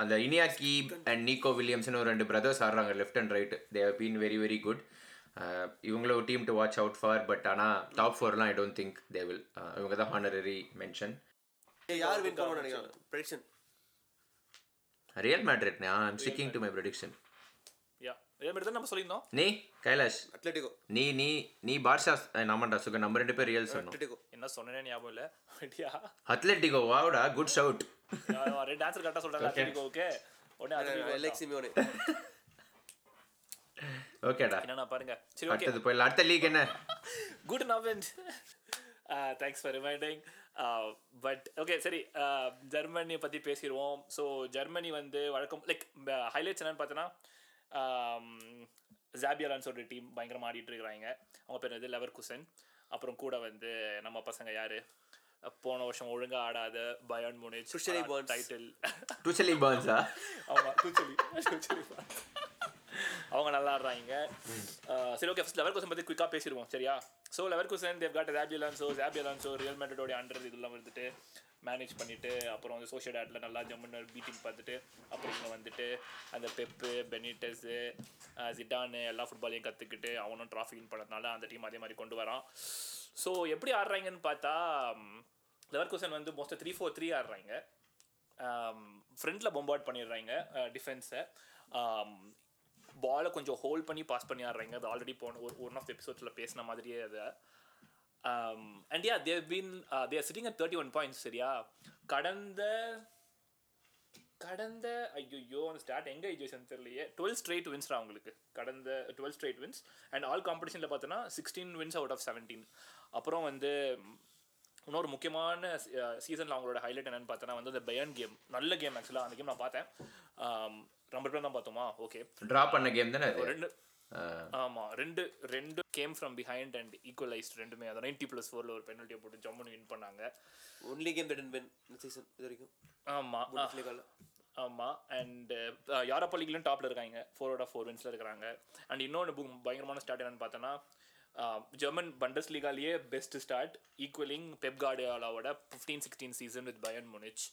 அந்த இனியாக்கி அண்ட் நீகோ வில்லியம்ஸ்னு ஒரு ரெண்டு பிரதர்ஸ் ஆடுறாங்க left and right they have been very very good இவங்கள ஒரு team to watch out for but ஆனால் top ஃபோர்லாம் I don't think they will இவங்க தான் ஹானரரி மென்ஷன் யார் win prediction Real Madrid I'm sticking to my prediction இதே மாதிரி தான் நம்ம சொல்லியிருந்தோம். நீ கைலாஷ். அட்லெட்டிகோ நீ நீ நீ பார்ஷா நாமண்டா சுக நம்ம ரெண்டு பேர் ரியல் சொன்னோம் என்ன சொன்னேனே ஞாபகம் இல்லை. யா அத்லெட்டிகோ வாவுடா குட் ஷவுட் ரெண்டு ஆன்சர் கரெக்டாக சொல்கிறாங்க ஓகே உடனே ஐ லைக் அது சிமியோனே ஓகேடா என்னன்னா பாருங்க. சரி ஓகே அடுத்தது போயிடலாம். அடுத்த லீக் என்ன? Good நவென்ட் thanks for reminding but okay சரி ஜெர்மனியை பற்றி பேசிடுவோம். ஸோ ஜெர்மனி வந்து வழக்கம் லைக் ஹைலைட்ஸ் என்னன்னு பார்த்தோன்னா ஜாபியலான்னு சொல்கிற டீம் பயங்கரமாக ஆடிட்டு இருக்கிறாங்க அவங்க பேர் வந்து லெவர் குசன் அப்புறம் கூட வந்து நம்ம பசங்க யாரு? போன வருஷம் ஒழுங்கா ஆடாத Bayern Munich Tuchel Burns. Title டுச்சலி பான்ஸா ஆமா துச்சலி துச்சலி அவங்க நல்லா ஆடுறாங்க. சரி ஓகே ஃபர்ஸ்ட் லெவர் கோசன் பற்றி குயிக்காக பேசிடுவோம் சரியா? So Leverkusen they've got Xabi Alonso Xabi Alonso Real மேட்டோடைய under இதெல்லாம் வந்துட்டு மேனேஜ் பண்ணிவிட்டு அப்புறம் வந்து சோஷியல் ஆட்டில் நல்லா ஜம்முன்னு பீட்டிங் பார்த்துட்டு அப்புறம் இங்கே வந்துட்டு அந்த பெப்பு பெனிட்டஸு ஜிடானு எல்லா ஃபுட்பாலையும் கற்றுக்கிட்டு அவனும் ட்ராஃபி பண்ணதுனால அந்த டீம் அதே மாதிரி கொண்டு வரான். ஸோ எப்படி ஆடுறாங்கன்னு பார்த்தா லெவர் கோசன் வந்து மோஸ்ட்டாக த்ரீ ஃபோர் த்ரீ ஆடுறாங்க. ஃப்ரண்டில் பொம்பார்ட் பண்ணிடுறாங்க டிஃபென்ஸை பாலை கொஞ்சம் ஹோல்ட் பண்ணி பாஸ் பண்ணி ஆடுறாங்க. அது ஆல்ரெடி போன ஒரு ஒன் ஆஃப் எபிசோட்ஸில் பேசின மாதிரியே அதை. And yeah they've been there sitting at thirty one points சரியா? கடந்த கடந்த ஐயோ அந்த ஸ்டார்ட் எங்கே எஜுகேஷன் தெரியலையே. டுவெல் ஸ்ட்ரைட் வின்ஸ்ரா அவங்களுக்கு கடந்த twelve straight wins and all காம்படிஷனில் பார்த்தோன்னா sixteen wins out of seventeen அப்புறம் வந்து இன்னொரு முக்கியமான சீசனில் அவங்களோட ஹைலைட் என்னன்னு பார்த்தோன்னா வந்து அந்த பயன் கேம் நல்ல கேம் ஆக்சுவலாக அந்த கேம் நான் பார்த்தேன். Um, ரொம்ப பேர் தான் பார்த்தோமா? ஓகே ட்ரா பண்ண கேம் தானே ரெண்டு அஹ், ஆமா ரெண்டு ரெண்டு game from behind and equalised ரெண்டுமே. அதை நைன்டி ப்ளஸ் ஃபோரில் ஒரு பெனல்ட்டியை போட்டு ஜம்முன்னு வின் பண்ணாங்க. ஒன்லி கேம் தட் இந்த சீசன் இது வரைக்கும். ஆமா. புண்டஸ்லீகால ஆமா. அண்ட் யூரோப்பா லீக்லையும் டாப்ல இருக்காங்க. ஃபோர் அவுட் ஆஃப் ஃபோர் வின்ஸ்ல இருக்கிறாங்க அண்ட் இன்னொன்று பயங்கரமான ஸ்டார்ட் என்னன்னு பார்த்தோன்னா ஜெர்மன் பண்டஸ் லீகாலேயே best start equalling Pep கார்டியாலாவோட fifteen sixteen season with Bayern Munich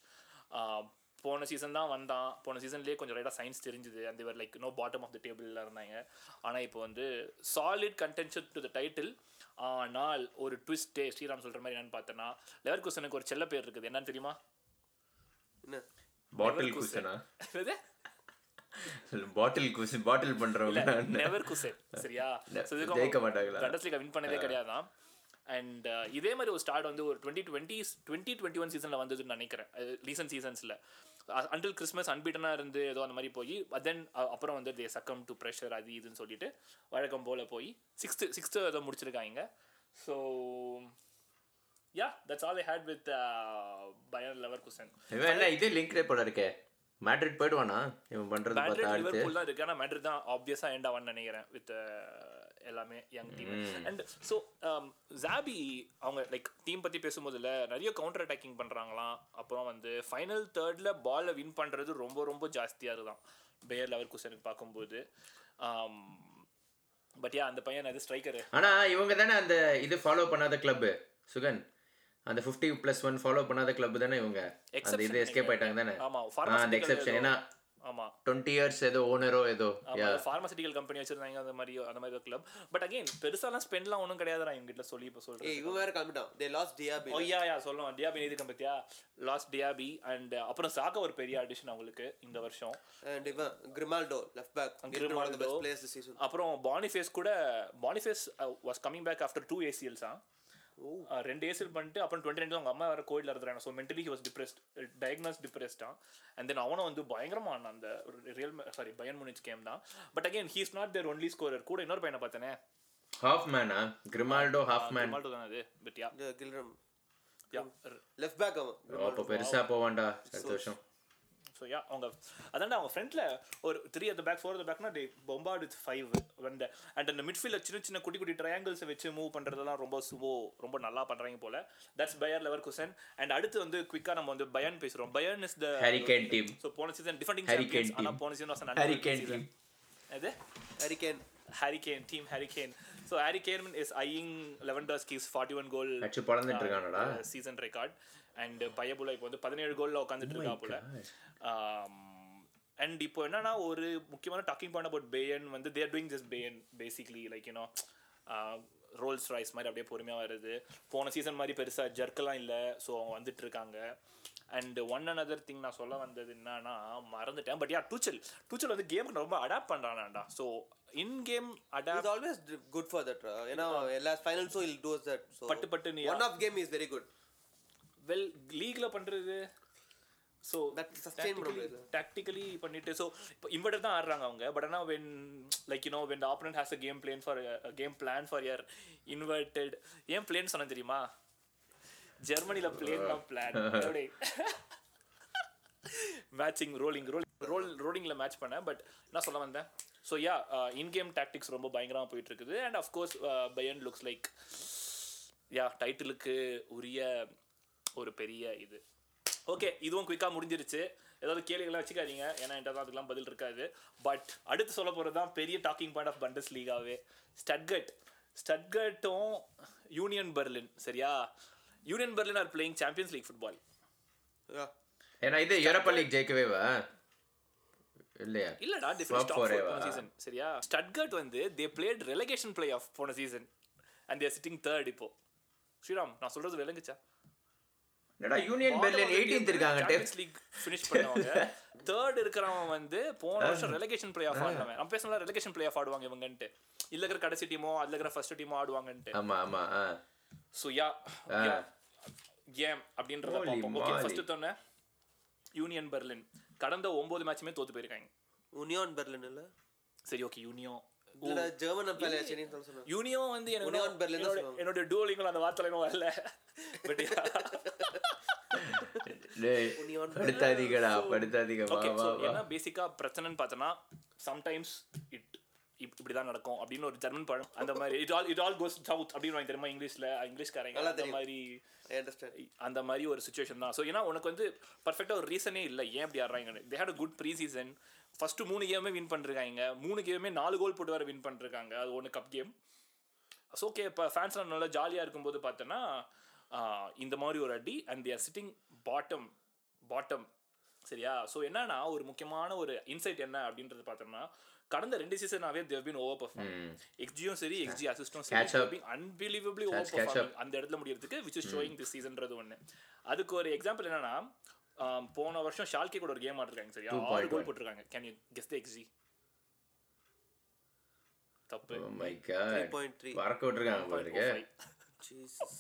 போன சீசன் தான் வந்தான். போன சீசன்லேயே கொஞ்சம் ரைட்டாக சயின்ஸ் தெரிஞ்சுது. அந்த where like no bottom of the டேபிளில் இருந்தாங்க. ஆனால் இப்போ வந்து solid contention to the title ஆனால் ஒரு ட்விஸ்டே ஸ்ரீராம் சொல்ற மாதிரி என்னன்னு பார்த்தேன்னா லெவர் குசனுக்கு ஒரு செல்ல பேர் இருக்குது. என்னன்னு தெரியுமா? என்ன? பாட்டில். குசனா? பாட்டில் குசன் பாட்டில் பண்றவங்க நெவர் குசன் சரியா? ஜெயிக்க மாட்டாங்களா? வின் பண்ணதே கிடையாதான். அண்ட் இதே மாதிரி ஒரு ஸ்டார்ட் வந்து ஒரு twenty twenty twenty twenty one சீசனில் வந்ததுன்னு நினைக்கிறேன். ரீசன்ட் சீசன்ஸில் அண்டில் கிறிஸ்மஸ் அன்பீட்டனாக இருந்து ஏதோ அந்த மாதிரி போய் தென் அப்புறம் வந்து தே சக்கம் டு ப்ரெஷர் அது இதுன்னு சொல்லிட்டு வழக்கம் போல் போய் சிக்ஸ்த்து சிக்ஸ்த்து ஏதோ முடிச்சிருக்காங்க. So yeah that's all I had with Bayer Leverkusen இவன் என்ன இது லிங்க் போல இருக்கே. மேட்ரிட் போயிடுவானா? இவன் பண்றது மேட்ரிட் லிவர்பூல் தான் இருக்கு. ஆனால் மேட்ரிட் தான் ஆப்வியஸாக எண்ட் ஆவான்னு நினைக்கிறேன் வித் எல்லாமே young team and so Xabi அவங்க லைக் டீம் பற்றி பேசும்போதுல நிறைய கவுண்டர் அட்டாக்கிங் பண்ணுறாங்களாம் அப்புறம் வந்து ஃபைனல் தேர்டில் பாலை வின் பண்ணுறது ரொம்ப ரொம்ப ஜாஸ்தியாக இருக்குதான் பேயர் லெவர் குசனுக்கு பார்க்கும்போது பட் யா அந்த பையன் அது ஸ்ட்ரைக்கரு ஆனா இவங்க தானே அந்த இது ஃபாலோ பண்ணாத கிளப் சுகன் அந்த 50 பிளஸ் ஒன் ஃபாலோ பண்ணாத கிளப் தானே இவங்க? அந்த இது எஸ்கேப் ஆயிட்டாங்க தானே? ஆமா ஆ, அந்த எக்ஸெப்ஷன் ஏன்னா ஆமா. டுவெண்ட்டி இயர்ஸ் ஏதோ ஓனரோ ஏதோ. ஆமா ஃபார்மசிட்டிக்கல் கம்பெனி வச்சிருந்தாங்க அந்த மாதிரி அந்த மாதிரி கிளப் பட் அகைன் பெருசாலாம் ஸ்பெண்ட்லாம் ஒன்றும் கிடையாதுடா எங்க கிட்ட சொல்லி இப்போ சொல்றேன் இவன் வேற கிளம்பிட்டான். தே லாஸ்ட் டியாபி ஓ யா யா சொல்லுவோம் டியாபி எதுக்கு பத்தியா? லாஸ்ட் டியாபி அண்ட் அப்புறம் சாக்கா ஒரு பெரிய அடிஷன் அவங்களுக்கு இந்த வருஷம். அண்ட் இவன் கிரிமால்டோ லெஃப்ட் பேக் சீசன் அப்புறம் பானிஃபேஸ் கூட Boniface was coming back after two ஏசிஎல்ஸா ரெண்டு ஏசிஎல் பண்ணிட்டு அப்புறம் டுவெண்ட்டி ரெண்டு அவங்க அம்மா வேற கோயிலில் இருக்கிறாங்க so mentally he was depressed diagnose டிப்ரெஸ்டா and then அவனும் வந்து பயங்கரமா ஆனான் அந்த real sorry Bayern Munich game தான். But again he's not there only scorer கூட இன்னொரு பையனை பார்த்தேனே? ஹாஃப் மேனா கிரிமால்டோ ஹாஃப் மேன் ரிமால்டோ தானே அது? பட் யா கில்ரம் யா லெஃப்ட் பேக் அவன். அப்போ பெருசா போவான்டா அடுத்த வருஷம். ஸோ யா அவங்க அதான்டா அவங்க ஃப்ரண்ட்ல ஒரு three at the back four at the பேக்னா டே பொம்பார்டு வித் ஃபைவ் வந்த அண்ட் அந்த மிட்ஃபீல்டில் சின்ன சின்ன குட்டி குட்டி ட்ரையாங்கிள்ஸை வச்சு மூவ் பண்ணுறதெல்லாம் ரொம்ப சுவோ ரொம்ப நல்லா பண்ணுறாங்க போல. That's fire lever Kusan and அடுத்து வந்து குயிக்காக நம்ம வந்து பயன் பேசுகிறோம் Bayern is the Hurricane team so போன சீசன் team. ஆனால் போன சீசன் Hurricane team. அது Hurricane Hurricane team Hurricane so Hurricane is ஐயிங் eleven டாஸ்கிஸ் ஃபார்ட்டி ஒன் கோல் அச்சு பழந்துட்டு இருக்கானடா. சீசன் ரெக்கார்ட் அண்ட் பையபுல இப்போ வந்து பதினேழு கோல்ல உட்காந்துட்டு இருக்கா போல அண்ட் இப்போ என்னன்னா ஒரு முக்கியமான டாக்கிங் பாயிண்ட் அபவுட் பேயன் வந்து there doing just Bayern basically like you know Rolls Royce மாதிரி அப்படியே பொறுமையாக வருது. போன சீசன் மாதிரி பெருசாக ஜர்க்கெல்லாம் இல்லை ஸோ அவங்க வந்துட்டு இருக்காங்க. அண்ட் ஒன் another திங் நான் சொல்ல வந்தது என்னன்னா மறந்துட்டேன் பட் யா டூச்சல் டூச்சல் வந்து கேமுக்கு ரொம்ப adapt பண்ணுறானாண்டா so in game adapt always good for that ஏன்னா எல்லா ஃபைனல்ஸும் இல் டூஸ் தட் பட்டு பட்டுன்னு one of game is very good well லீக்ல பண்றது. ஸோ. டாக்டிக்கலி பண்ணிட்டு ஸோ இப்போ இன்வெர்டர் தான் ஆடுறாங்க அவங்க. பட் ஆனால் when like you know when opponent has a game plane for game plan for your inverted ஏன் பிளேன் சொன்னேன் தெரியுமா? ஜெர்மனியில் பிளேன் தான் plan matching rolling role role ரோலிங்கில் match பண்ணேன். பட் என்ன சொல்ல வந்தேன். So yeah in game tactics ரொம்ப பயங்கரமாக போயிட்டு இருக்குது. And of course Bayern looks like yeah டைட்டிலுக்கு உரிய ஒரு பெரிய இது. ஓகே இதுவும் குயிக்காக முடிஞ்சிருச்சு. ஏதாவது கேள்விகள்லாம் வச்சுக்காதீங்க. ஏன்னா என்கிட்ட தான் அதுக்கெல்லாம் பதில் இருக்காது. பட் அடுத்து சொல்ல போகிறது தான் பெரிய டாக்கிங் பாயிண்ட் ஆஃப் பண்டஸ் லீகாவே ஸ்டட்கட் ஸ்டட்கட்டும் யூனியன் பெர்லின் சரியா Union Berlin are playing Champions League football ஏன்னா இது யூரோப்பா லீக் ஜெயிக்கவேவா? இல்லையா? இல்லடா டிஃபரெண்ட் டாப். போன சீசன் சரியா? ஸ்டட்கட் வந்து they played relegation play off போன season and they're sitting third இப்போ. ஸ்ரீராம் நான் சொல்றது விளங்குச்சா? என்னடா யூனியன் பெர்லின் 18th இருக்காங்க டெப் சாம்பியன்ஸ் லீக் ஃபினிஷ் பண்ணவங்க. தேர்ட் இருக்கிறவன் வந்து போன வருஷம் ரெலகேஷன் பிளே ஆஃப் ஆடுனவன். நம்ம பேசலாம் ரெலகேஷன் பிளே ஆஃப் ஆடுவாங்க இவங்கன்ட்டு. இல்ல இருக்கிற கடைசி டீமோ அதுல இருக்கிற ஃபர்ஸ்ட் டீமோ ஆடுவாங்கன்ட்டு. ஆமா ஆமா ஸோ யா கேம் அப்படின்றத பார்ப்போம். ஓகே. ஃபர்ஸ்ட் சொன்ன யூனியன் பெர்லின் கடந்த ஒன்பது மேட்சுமே தோத்து போயிருக்காங்க. யூனியான் பெர்லின் இல்ல? சரி ஓகே யூனியோ இல்ல ஜெர்மன் அப்பல சரின்னு சொல்ல. சொன்னேன் யூனியோ வந்து தான் என்னோட- டூலிங்கில் அந்த வார்த்தை வரல. பட் படுத்தாதீங்கடா படுத்தாதீங்க வா ஓகே வா ஸோ வா. என்ன பேசிக்காக பிரச்சனைன்னு பார்த்தோன்னா சம்டைம்ஸ் இட் இப்படி தான் நடக்கும் அப்படின்னு ஒரு ஜெர்மன் பழம் அந்த மாதிரி it all it all goes south அப்படின்னு தெரியுமா இங்கிலீஷ்ல? இங்கிலீஷ்காரங்க அந்த. மாதிரி ஐ அண்டர்ஸ்டாண்ட் அந்த மாதிரி ஒரு சுச்சுவேஷன் தான். ஸோ ஏன்னா உனக்கு வந்து பர்ஃபெக்டாக ஒரு ரீசனே இல்லை. ஏன் இப்படி ஆடுறாங்கன்னு they had good pre season first மூணு கேமே வின் பண்ணிருக்காங்க. மூணு கேமே நாலு கோல் போட்டு வர வின் பண்ணிருக்காங்க. அது ஒன்று கப் கேம் ஸோ ஓகே இப்போ ஃபேன்ஸ்லாம் நல்லா ஜாலியாக இருக்கும்போது பார்த்தோன்னா இந்த மாதிரி ஒரு அடி and they're sitting bottom bottom சரியா? ஸோ என்னன்னா ஒரு முக்கியமான ஒரு இன்சைட் என்ன அப்படின்றது பார்த்தோம்னா கடந்த ரெண்டு சீசனாவே தேவ் பீன் ஓவர் பர்ஃபார்ம் எக்ஜியும் சரி எக்ஜி அசிஸ்டும். சரி அன்பிலீவபிளி ஓவர் பர்ஃபார்ம் அந்த இடத்துல முடியறதுக்கு விச் இஸ் ஷோயிங் திஸ் சீசன்றது ஒன்று அதுக்கு ஒரு எக்ஸாம்பிள் என்னன்னா போன வருஷம் ஷால்கே கூட ஒரு கேம் ஆடிருக்காங்க சரியா? ஆறு 2.1. கோல் போட்டிருக்காங்க. Can you guess the xG தப்பு. Oh my god. 3.3. பறக்க விட்டுருக்காங்க Jesus.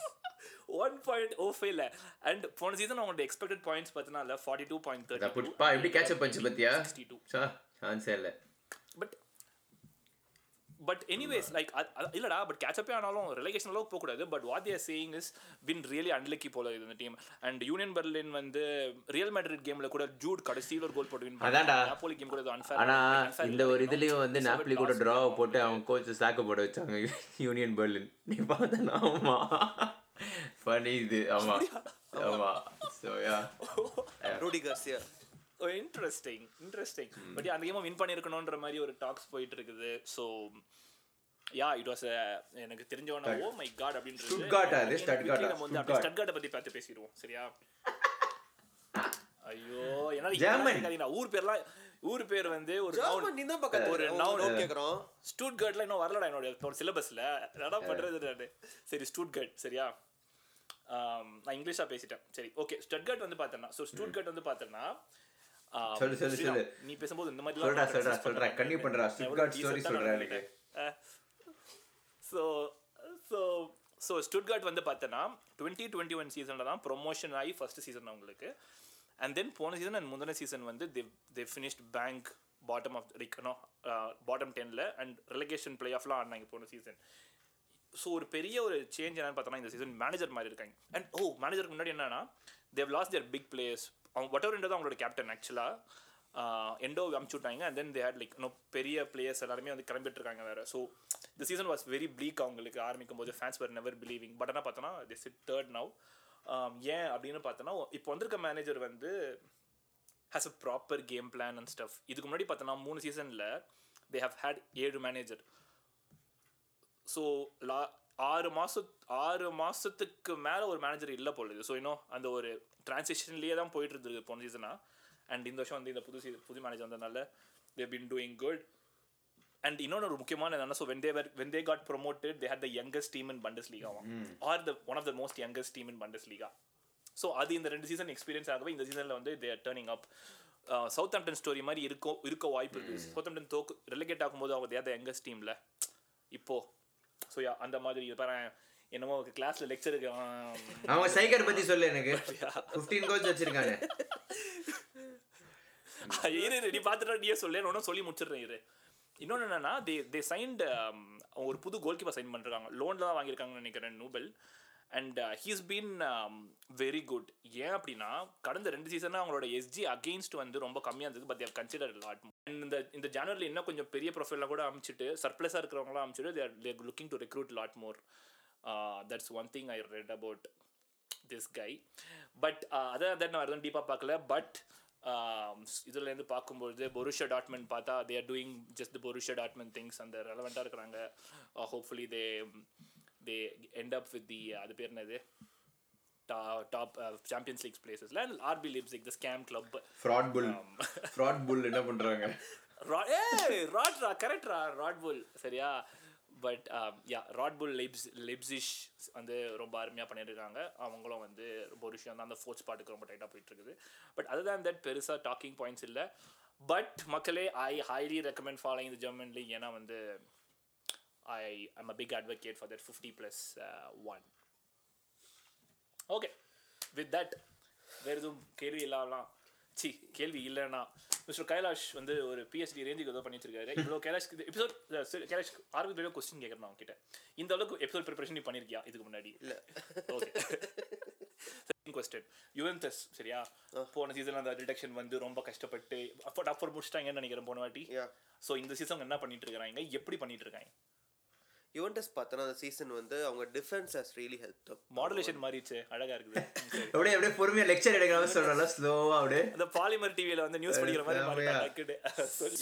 ஒன் பாயிண்ட் ஓ ஃபைவ்ல அண்ட் போன சீசன் அவங்களோட எக்ஸ்பெக்டட் பாயிண்ட்ஸ் பார்த்தீங்கன்னா ஃபார்ட்டி டூ பாயிண்ட் தேர்ட்டி எப்படி கேட்சப் பண்ணிச்சு பத்தியா? சிக்ஸ்டி டூ சா சான்ஸே இல்லை. பட் பட் எனிவேஸ் லைக் இல்லடா பட் கேட்சப்பே ஆனாலும் ரெலகேஷன் அளவுக்கு போகக்கூடாது but what they're saying is been really unlucky போல இது இந்த டீம் அண்ட் யூனியன் பெர்லின் வந்து ரியல் மேட்ரிட் கேம்ல கூட ஜூட் கடைசியில் ஒரு கோல் போட்டு வின் அதான்டா. நாப்போலி கேம் கூட அன்ஃபேர் ஆனா இந்த ஒரு இதுலயும் வந்து நாப்லி கூட டிரா போட்டு அவங்க கோச் சாக்க போட வச்சாங்க. யூனியன் பெர்லின் நீ பார்த்தா ஆமா. ஃபனி இது. ஆமா. ஆமா. So yeah Rudy Garcia. Interesting interesting but அந்த கேமும் வின் பண்ணியிருக்கணுன்ற மாதிரி ஒரு டாக்ஸ் போயிட்டு இருக்குது ஸோ யா இட் வாஸ் எனக்கு தெரிஞ்சவன ஓ மை காட் அப்படின்றது Stuttgart அது, நம்ம வந்து Stuttgart. ஸ்டட்கார்ட்டை பத்தி பார்த்து பேசிடுவோம் சரியா? ஐயோ. கேட்காதீங்க ஊர் பேர்லாம் ஊர் பேர் வந்து ஒரு German, நீ தான் பக்கத்துல ஒரு noun. noun கேக்குறோம். ஸ்டூட்கர்ட்ல இன்னும் வரலடா என்னோட ஒரு சிலபஸ்ல என்னடா பண்றது நானு சரி ஸ்டூட்கர்ட் சரியா? நான் இங்கிலீஷா பேசிட்டேன். சரி ஓகே ஸ்டட்கர்ட் வந்து பார்த்தேன்னா ஸோ ஸ்டூட்கர்ட் வந்து பார்த்தேன்னா சொல்லு, சொல்லு, சொல்லு. நீ பேசும்போது இந்த மாதிரி சொல்றா, சொல்றா, சொல்றா. continue பண்றா. Stuttgart story சொல்றா எனக்கு. ஸோ ஸோ ஸோ ஸ்டுட்கார்ட் வந்து பார்த்தோன்னா டுவெண்ட்டி டுவெண்ட்டி ஒன் சீசனில் தான் ப்ரொமோஷன் ஆகி ஃபர்ஸ்ட் சீசன் அவங்களுக்கு அண்ட் தென் போன சீசன் அண்ட் முந்தின சீசன் வந்து they they finished bank bottom of ரிக்கனோ bottom டென்னில் அண்ட் ரெலகேஷன் பிளே ஆஃப்லாம் ஆடினாங்க போன சீசன் ஸோ ஒரு பெரிய ஒரு சேஞ்ச் என்னன்னு பார்த்தோம்னா இந்த சீசன் மேனேஜர் மாதிரி இருக்காங்க அண்ட் ஓ மேனேஜருக்கு முன்னாடி என்னன்னா they've lost their big players அவங்க வட்டவர் தான் அவங்களோட கேப்டன் ஆக்சுவலாக எண்டோ அமுச்சு விட்டாங்க. And then they had like இன்னும் பெரிய பிளேயர்ஸ் எல்லாருமே வந்து கிளம்பிட்டு இருக்காங்க வேறு. ஸோ இந்த சீசன் வாஸ் வெரி ப்ளீக் அவங்களுக்கு ஆரம்பிக்கும் போது fans were never believing but ஆனால் பார்த்தோன்னா திஸ் இட் தேர்ட் நவ் ஏன் அப்படின்னு பார்த்தோன்னா இப்போ வந்திருக்க மேனேஜர் வந்து has a proper game plan and stuff இதுக்கு முன்னாடி பார்த்தோன்னா மூணு சீசனில் தே ஹவ் ஹேட் ஏழு மேனேஜர் ஸோ லா ஆறு மாச ஆறு மாதத்துக்கு மேலே ஒரு மேனேஜர் இல்லை போல ஸோ இன்னும் அந்த ஒரு டிரான்சிஷன்லேயே தான் போயிட்டு இருந்தது போன சீசனா அண்ட் இந்த வருஷம் வந்து இந்த புது season- புது மேனேஜர் வந்ததுனால they been doing good and இன்னொன்று ஒரு முக்கியமான என்னன்னா so when they were when they got promoted they had the youngest team in Bundes லீகாவும் are the one of the most youngest team in Bundesliga so அது இந்த ரெண்டு season experience ஆகவே இந்த சீசனில் வந்து they turning up Southampton story மாதிரி இருக்கும் இருக்க வாய்ப்பு இருக்கு. சவுத் ஆம்டன் தோக்கு ரெலிகேட் ஆகும்போது அவங்க தேர் த யங்கஸ்ட் டீமில் இப்போ ஸோ அந்த மாதிரி பாரு என்னமோ கிளாஸ்ல லெக்சருக்கு அவங்க சைகர் பத்தி சொல்லு எனக்கு. 15 கோல்ஸ் வச்சிருக்காங்க. இரு நீ பார்த்துட்டா நீயே சொல்லு. நான் சொல்லி முடிச்சிடுறேன் இரு. இன்னொன்று என்னன்னா தே தே சைன்டு ஒரு புது கோல் கீப்பர் சைன் பண்ணிருக்காங்க லோனில் தான் வாங்கியிருக்காங்கன்னு நினைக்கிறேன் நூபல். And he's been very good ஏன் அப்படின்னா கடந்த ரெண்டு சீசனாக அவங்களோட எஸ்ஜி அகெயின்ஸ்ட் வந்து ரொம்ப கம்மியாக இருந்தது பட் தேவ் கன்சிடர் லாட் இந்த இந்த ஜனவரியில் இன்னும் கொஞ்சம் பெரிய ப்ரொஃபைலாக கூட அமைச்சிட்டு சர்ப்ளஸாக இருக்கிறவங்களாம் அமைச்சிட்டு they're they're looking to recruit lot more that's one thing I read about this guy but அதை அதை நான் எதுவும் டீப்பாக பார்க்கல. பட் இதுலேருந்து பார்க்கும்பொழுது பொருஷா டாட்மெண்ட் பார்த்தா they are doing just Borussia Dortmund things அந்த ரெலவெண்ட்டாக இருக்கிறாங்க. Hopefully they they end up with the அது பேர் என்னது? Top champions leagues பிளேசஸில் and RB Leipzig the scam club fraud bull fraud bull என்ன பண்றாங்க? ராட்ரா கரெக்ட்ரா ராட் புல் சரியா? But yeah red bull Leipzig Leipzig வந்து ரொம்ப அருமையாக பண்ணிட்டுருக்காங்க அவங்களும் வந்து ஒரு விஷயம் தான் அந்த ஃபோர்த் ஸ்பாட்டுக்கு ரொம்ப டைட்டாக போயிட்டு இருக்குது பட் அதர் தேன் தட் பெருசாக டாக்கிங் பாயிண்ட்ஸ் இல்லை. பட் மக்களே I highly recommend following the German league ஏன்னா வந்து I I'm a big advocate for that fifty plus one okay with that வேறு எதுவும் கேள்வி இல்லாமலாம் சி கேள்வி இல்லைன்னா. மிஸ்டர் கைலாஷ் வந்து ஒரு பிஹெச்டி ரேஞ்சுக்கு ஏதோ பண்ணி வச்சிருக்காரு இவ்வளோ கைலாஷ் எபிசோட் கைலாஷ் ஆர்வத்தில் கொஸ்டின் கேட்குறேன் நான் கிட்ட இந்த அளவுக்கு எபிசோட் ப்ரிப்பரேஷன் நீ பண்ணியிருக்கியா இதுக்கு முன்னாடி. இல்ல. ஓகே கொஸ்டின் யுவென்டஸ் சரியா? போன சீசன் அந்த டிடக்ஷன் வந்து ரொம்ப கஷ்டப்பட்டு அப்போ டஃபர் முடிச்சிட்டாங்கன்னு நினைக்கிறேன் போன வாட்டி. ஸோ இந்த சீசன் என்ன பண்ணிட்டு இருக்காங்க எப்படி பண்ணிட்டு இருக்காங்க யுவென்டஸ் பார்த்தோன்னா அந்த சீசன் வந்து அவங்க defence has really help modulation மாறிடுச்சு. அழகா இருக்குது. அப்படியே அப்படியே பொறுமையா லெக்சர் எடுக்கிற சொல்றல ஸ்லோவா அப்படியே. அந்த பாலிமர் டிவில வந்து நியூஸ் படிக்கிற மாதிரி. மாறிட்டாங்க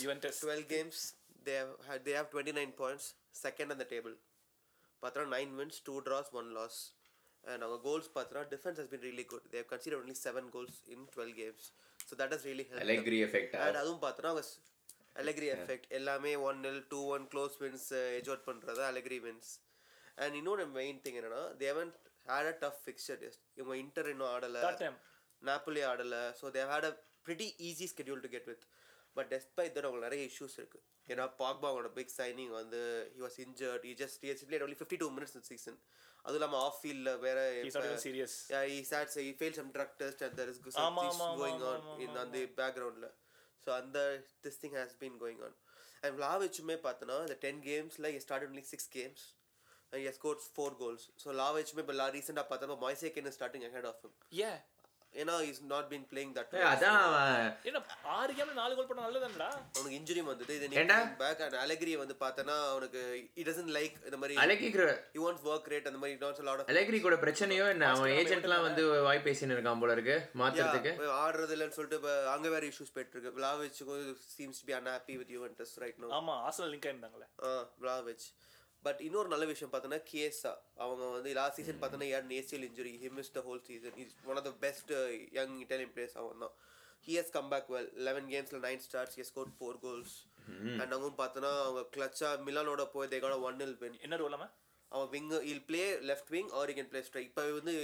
Juventus 12 games they have had they have 29 points second on the table. பார்த்தோன்னா nine wins two draws one loss and அவங்க கோல்ஸ் பார்த்தோன்னா defence has been really good. They have considered only seven goals in 12 games. So that has really helped them. Allegri effect and அதுவும் பார்த்தோன்னா அவங்க Allegri effect எல்லாமே one nil two one close wins edge out பண்ணுறது Allegri wins and இன்னொரு main thing என்னன்னா they haven't had a tough fixture இவங்க Inter இன்னும் ஆடலை. Napoli ஆடலை. So they've had a pretty easy schedule to get with but despite that அவங்களுக்கு நிறைய issues இருக்கு. ஏன்னா பாக்பா அவங்களோட பிக் சைனிங் வந்து he was injured he just he played only fifty two minutes season அதுவும் இல்லாமல் ஆஃப் ஃபீல்டில் வேற He's not even serious. Yeah, he starts he failed some drug test and there is some ஆமா, things ஆமா, going ஆமா, on ஆமா, in on the backgroundல so அந்த this thing has been going on and லாவிச்சுமே பார்த்தோன்னா the 10 gamesல he started only 6 games and he has scored 4 goals so லாவிச்சுமே இப்போ லா ரீசெண்டாக பார்த்தோன்னா மாய்சேக்கன் is starting ahead of him ஏன் ஏன்னா he's not been playing that ஏய், well. அதான் என்ன ஆறு கேம்ல நாலு கோல் பண்ண நல்லதுடா அவனுக்கு இன்ஜுரி வந்தது இது ஏன்டா? பேக் அண்ட் அலெக்ரி வந்து பார்த்தோன்னா அவனுக்கு he doesn't like இந்த மாதிரி அலெக்ரிக்கு he wants work rate அந்த மாதிரி a lot of அலெக்ரி கூட பிரச்சனையோ என்ன? அவன் ஏஜென்ட்லாம் வந்து வாய் பேசின்னு இருக்கான் போல இருக்கு மாத்துறதுக்கு. ஆடுறது இல்லைன்னு சொல்லிட்டு அங்கே வேற இஷ்யூஸ் போயிட்டு இருக்கு. விளாவிச்சுக்கும் seems to be unhappy with Juventus right no ஆமா ஆர்சனல் லிங்க் ஆயிருந்தாங்களே. விளாவிச் பட் இன்னொரு நல்ல விஷயம் பார்த்தோன்னா கேஸா அவங்க வந்து லாஸ்ட் சீசன் பார்த்தோன்னா யார் ACL injury he miss the whole season is one of the best young Italian players அவன் தான். He has come back well eleven கேம்ஸில் nine starts he score four goals and அவங்க பார்த்தோன்னா அவங்க கிளச்சா மிலானோட போய் தேகோட ஒன் இல் வின் என்ன ரோல் அவன்? Wing will play left wing or can play strike இப்போ வந்து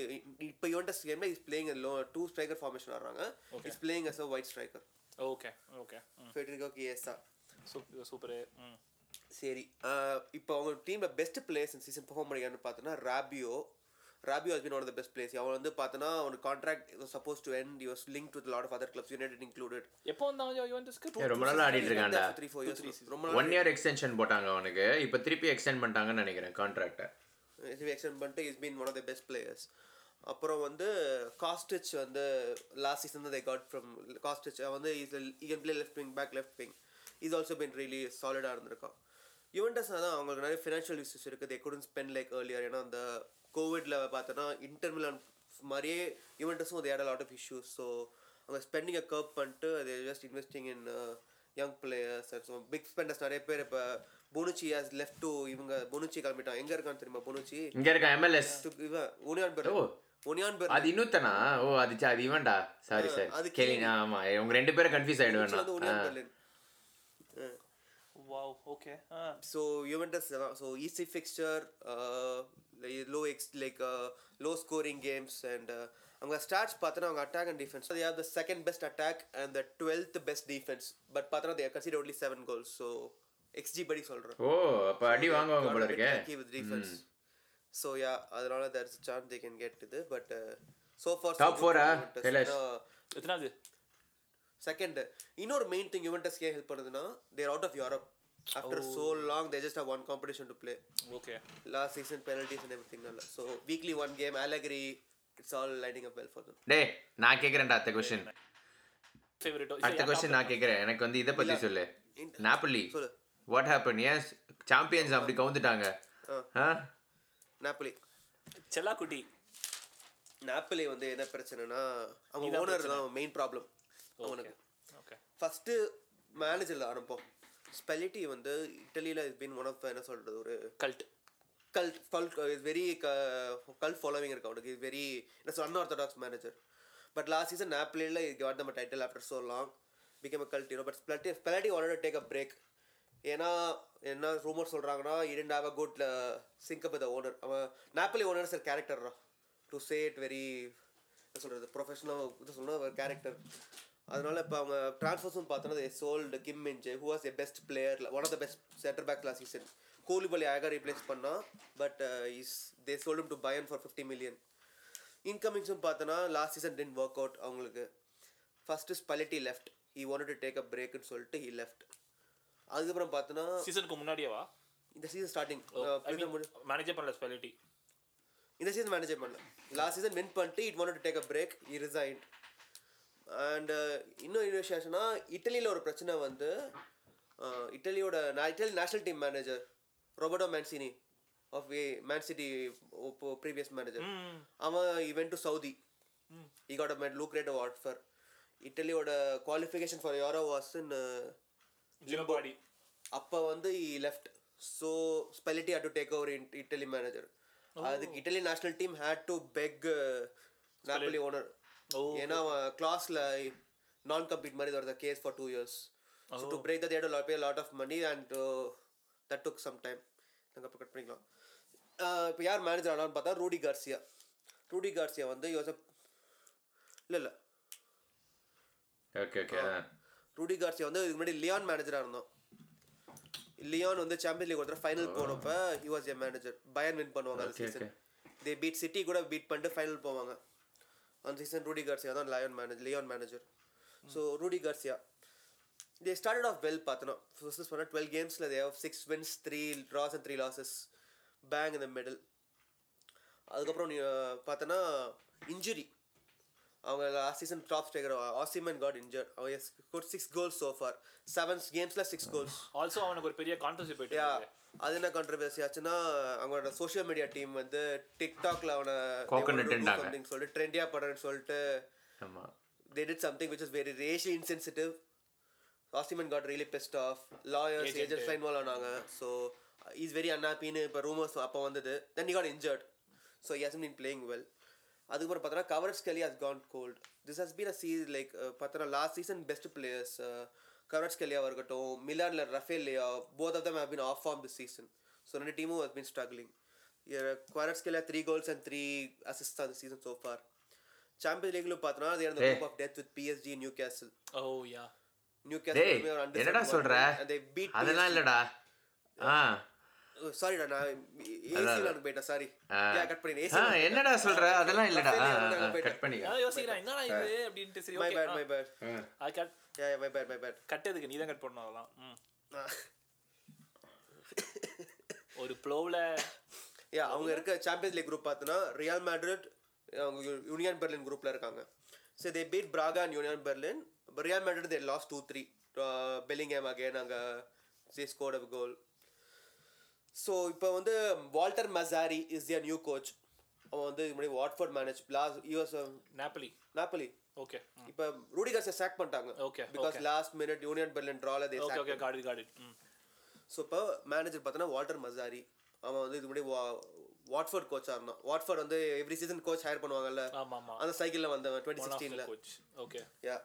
இப்போ யுவன்டஸ் கேமில் is playing low two striker formation ஆடுறாங்க. Is playing as a wide striker okay okay Federico Chiesa super super ம். சரி இப்போ அவங்க டீமில் பெஸ்ட் பிளேயர்ஸ் இந்த சீசன் பெர்ஃபார்ம் பண்ணிக்கான்னு பார்த்தோன்னா Rabiot Rabiot has been one of the best players அவன் வந்து பார்த்தோன்னா அவனுக்கு contract supposed to end used link with lot of other clubs United included எப்போ ஏய், ரொம்ப நாளா ஆடிட்டு இருக்கான்டா. த்ரீ ஃபோர் இயர்ஸ் ரொம்ப ஒன் இயர் எக்ஸ்டென்ஷன் போட்டாங்க அவனுக்கு. இப்போ திருப்பி எக்ஸ்டெண்ட் பண்ணிட்டாங்கன்னு நினைக்கிறேன் கான்ட்ராக்டை எக்ஸ்டெண்ட் பண்ணிட்டு is been one of the best players அப்புறம் வந்து காஸ்டிச் வந்து லாஸ்ட் சீசன் தான் தே காட் ஃப்ரம் காஸ்டிச் வந்து is he play left wing back left wing is also been really சாலிடாக இருந்திருக்கான். யுவென்டஸ் தான் அவங்களுக்கு நிறைய ஃபினான்ஷியல் இஷ்யூஸ் இருக்குது. They couldn't spend like earlier ஏன்னா அந்த கோவிட்ல பார்த்தோன்னா இன்டர்மிலான் மாதிரியே யுவென்டஸும் they had lot of issues so அவங்க ஸ்பெண்டிங்கை கர்ப் பண்ணிட்டு அது just investing in young players so big spenders நிறைய பேர் இப்போ புனுச்சி ஹாஸ் லெஃப்ட் டு இவங்க. புனுச்சி கிளம்பிட்டான். எங்கே இருக்கான்னு தெரியுமா புனுச்சி இங்க இருக்க எம்எல்எஸ் இவன் ஒனியான் பெர். ஒனியான் பெர் அது இன்னொத்தனா ஓ அது அது இவன்டா. சாரி சார் அது கேலி ஆமா. உங்க ரெண்டு பேரும் கன்ஃபியூஸ் ஆயிடுவேன் வந்து Union Berlin wow okay ah So Juventus, uh, so easy fixture, uh, low ex, like uh, low scoring games, and uh, அவங்க ஸ்டாட்ஸ் பார்த்தோன்னா அவங்க attack and defence they have the second best attack and the 12th best defense but பார்த்தோன்னா they consider only seven goals so XG படி சொல்கிறேன் ஓ அப்ப அடி வாங்குவாங்க போல இருக்கே with defense so yeah அதனால there's a chance they can get இது but uh, so far so Top good four for ah? Juventus. Kailash. ஏன்னா, எத்தனாவது செகண்ட் இன்னொரு மெயின் திங் யுவென்டஸ் ஏன் ஹெல்ப் பண்ணுதுன்னா they're out of Europe after so long they just have one competition to play okay last season penalties and everything நல்ல so weekly one game Allegri it's all lining up well for them. டேய் நான் கேக்குறேன்டா அடுத்த question favourite அடுத்த question நான் கேக்குறேன். எனக்கு வந்து இதை பத்தி சொல்லு. நாப்பலி சொல்லு. வாட் ஹேப்பன் ஏன் சாம்பியன்ஸ் அப்படி கவுந்துட்டாங்க? ஆ. நாப்பலி செல்லா குட்டி நாப்பலி வந்து என்ன பிரச்சனைனா அவங்க ஓனர் தான் மெயின் ப்ராப்ளம் அவனுக்கு. ஓகே ஃபஸ்ட்டு மேனேஜரில் ஆரம்பம் ஸ்பெலிட்டி வந்து இட்டலியில் இஸ் பீன் ஒன் ஆஃப் என்ன சொல்கிறது ஒரு cult cult cult is very cult following இருக்கு அவனுக்கு. Is very it's unorthodox manager but last season நாப்லியில் got them title after so long become a cult you know but Spalletti Spalletti wanted take a break ஏன்னா என்ன rumour சொல்கிறாங்கன்னா இரண்டு have a good sync with owner அவன் Napoli owner sir character to say it very என்ன சொல்கிறது professional இது ஒரு character அதனால இப்போ அவங்க ட்ரான்ஸ்ஃபர்ஸும் பார்த்தோன்னா sold Kim Minjae who was a best player one of the best centre back last season Koulibaly அழகாக ரீப்ளேஸ் பண்ணா but is they சோல்டும் to Bayern for fifty million இன்கமிங்ஸும் பார்த்தோன்னா last season then work out அவங்களுக்கு. First Spalletti left he want to take a பிரேக்னு சொல்லிட்டு he left அதுக்கப்புறம் பார்த்தோன்னா சீசனுக்கு முன்னாடியேவா இந்த season starting மேனேஜே பண்ணல ஸ்பெலிட்டி இந்த சீசன் மேனேஜ் பண்ணல. லாஸ்ட் சீசன் வின் பண்ணிட்டு it want to take a break he resigned and இன்னும் இன்னொரு விஷயம்னா இட்டலியில் ஒரு பிரச்சனை வந்து uh, இட்டலியோட Italy national team manager Roberto Mancini of Man City previous manager அவன் went to Saudi he got a mad lucrative offer இட்டலியோட qualification for Euro was in jeopardy. அப்போ வந்து he left so Spalletti had to take over Italy manager அதுக்கு Italy national team had to beg Napoli owner ஏன்னா அவன் கிளாஸில் நான் complete மாதிரி வருது case for two years So to break that, they had to lot- pay a lot of money and uh, that took some time. நாங்கள் இப்போ cut பண்ணிக்கலாம். இப்போ யார் மேனேஜர் ஆனான்னு பார்த்தா ரூடி கார்சியா. ரூடி கார்சியா வந்து யோச இல்லை இல்லை. ஓகே ஓகே ரூடி கார்சியா வந்து இதுக்கு முன்னாடி லியான் மேனேஜராக இருந்தோம் லியான் வந்து சாம்பியன் லீக் ஒருத்தர் ஃபைனல் போனப்ப he was a manager Bayern win பண்ணுவாங்க அந்த சீசன் தே பீட் சிட்டி கூட பீட் பண்ணிட்டு ஃபைனல் போவாங்க. அந்த சீசன் ரூடி கார்சியா தான் Lyon manager Lyon manager so Rudi Garcia they started off well பார்த்தோன்னா ஃபர்ஸ்ட் சொன்னால் twelve கேம்ஸில் they have six wins three draws and three losses bang இந்த middle அதுக்கப்புறம் நீ பார்த்தோன்னா இன்ஜுரி அவங்க last season top striker Osimhen got injured அவங்க score six goals so far seven கேம்ஸில் six goals also அவனுக்கு ஒரு பெரிய கான்ட்ரவர்சி போயிட்டு. அது என்ன கான்ட்ரவர்சி ஆச்சுன்னா அவங்களோட சோஷியல் மீடியா டீம் வந்து டிக்டாக்ல அவனை. சம்திங் சொல்லிட்டு ட்ரெண்டியாக படுறேன்னு சொல்லிட்டு did something which is very racially insensitive. Ossiman got really pissed off. Lawyers, Agent. agents line involved ஆனாங்க ஸோ இஸ் வெரி அன்ஹாப்பின்னு இப்போ ரூமர்ஸ் அப்போ வந்தது then he got injured so he hasn't been playing well அதுக்கப்புறம் பார்த்தோன்னா Kvaratskhelia has gone cold this has been a see like பார்த்தோன்னா last season best players கவரேஜ் ஸ்கெலியாவாக இருக்கட்டும் மிலானில் Rafael Leao both of them have been off form this season so ரெண்டு டீமும் has been struggling Kvaratskhelia three goals and three assist அந்த season so far champion லீக்ல Hey. Group of death with PSG Newcastle oh yeah new என்னடா சொல்ற? அதெல்லாம் இல்லடா. ஆ. சாரிடா நான் ஏசி விளாண்டு போயிட்டேன் சாரி. யா கட் பண்ணி ஏசி என்னடா சொல்ற? அதெல்லாம் இல்லடா. கட் பண்ணிக்க அதான் யோசிக்கிறேன் என்னடா இது அப்படின்ட்டு சரி my okay bad my bad அது cut yeah my bad my bad கட்டதுக்கு நீ தான் கட் பண்ணணும் அதெல்லாம். ம். ஒரு ப்ளோவில் யா அவங்க இருக்க சாம்பியன்ஸ் லீக் குரூப் பார்த்தோன்னா ரியல் மேட்ரிட் அவங்க யூனியன் பெர்லின் குரூப்ல இருக்காங்க. So they beat Braga and Union Berlin Real Madrid they lost two three Bellingham again அங்கே சே ஸ்கோர்ட் அ கோல் ஸோ இப்போ வந்து Walter Mazzarri is their new coach அவன் வந்து முன்னாடி Watford manage last US Napoli Napoli okay இப்போ ரூடிகர்ஸை sack பண்ணிட்டாங்க. Okay, because. Last minute Union Berlin ட்ரால they okay okay காடு காடு ஸோ இப்போ மேனேஜர் பார்த்தோன்னா வால்டர் மசாரி அவன் வந்து இது முன்னாடி வாட்ஃபோர்ட் கோச்சாக இருந்தான். வாட்ஃபோர்ட் வந்து எவ்ரி சீசன் கோச் ஹையர் பண்ணுவாங்கல்ல? அந்த சைக்கிளில் வந்தவன் டுவெண்ட்டி சிக்ஸ்டீனில் கோச் ஓகே யா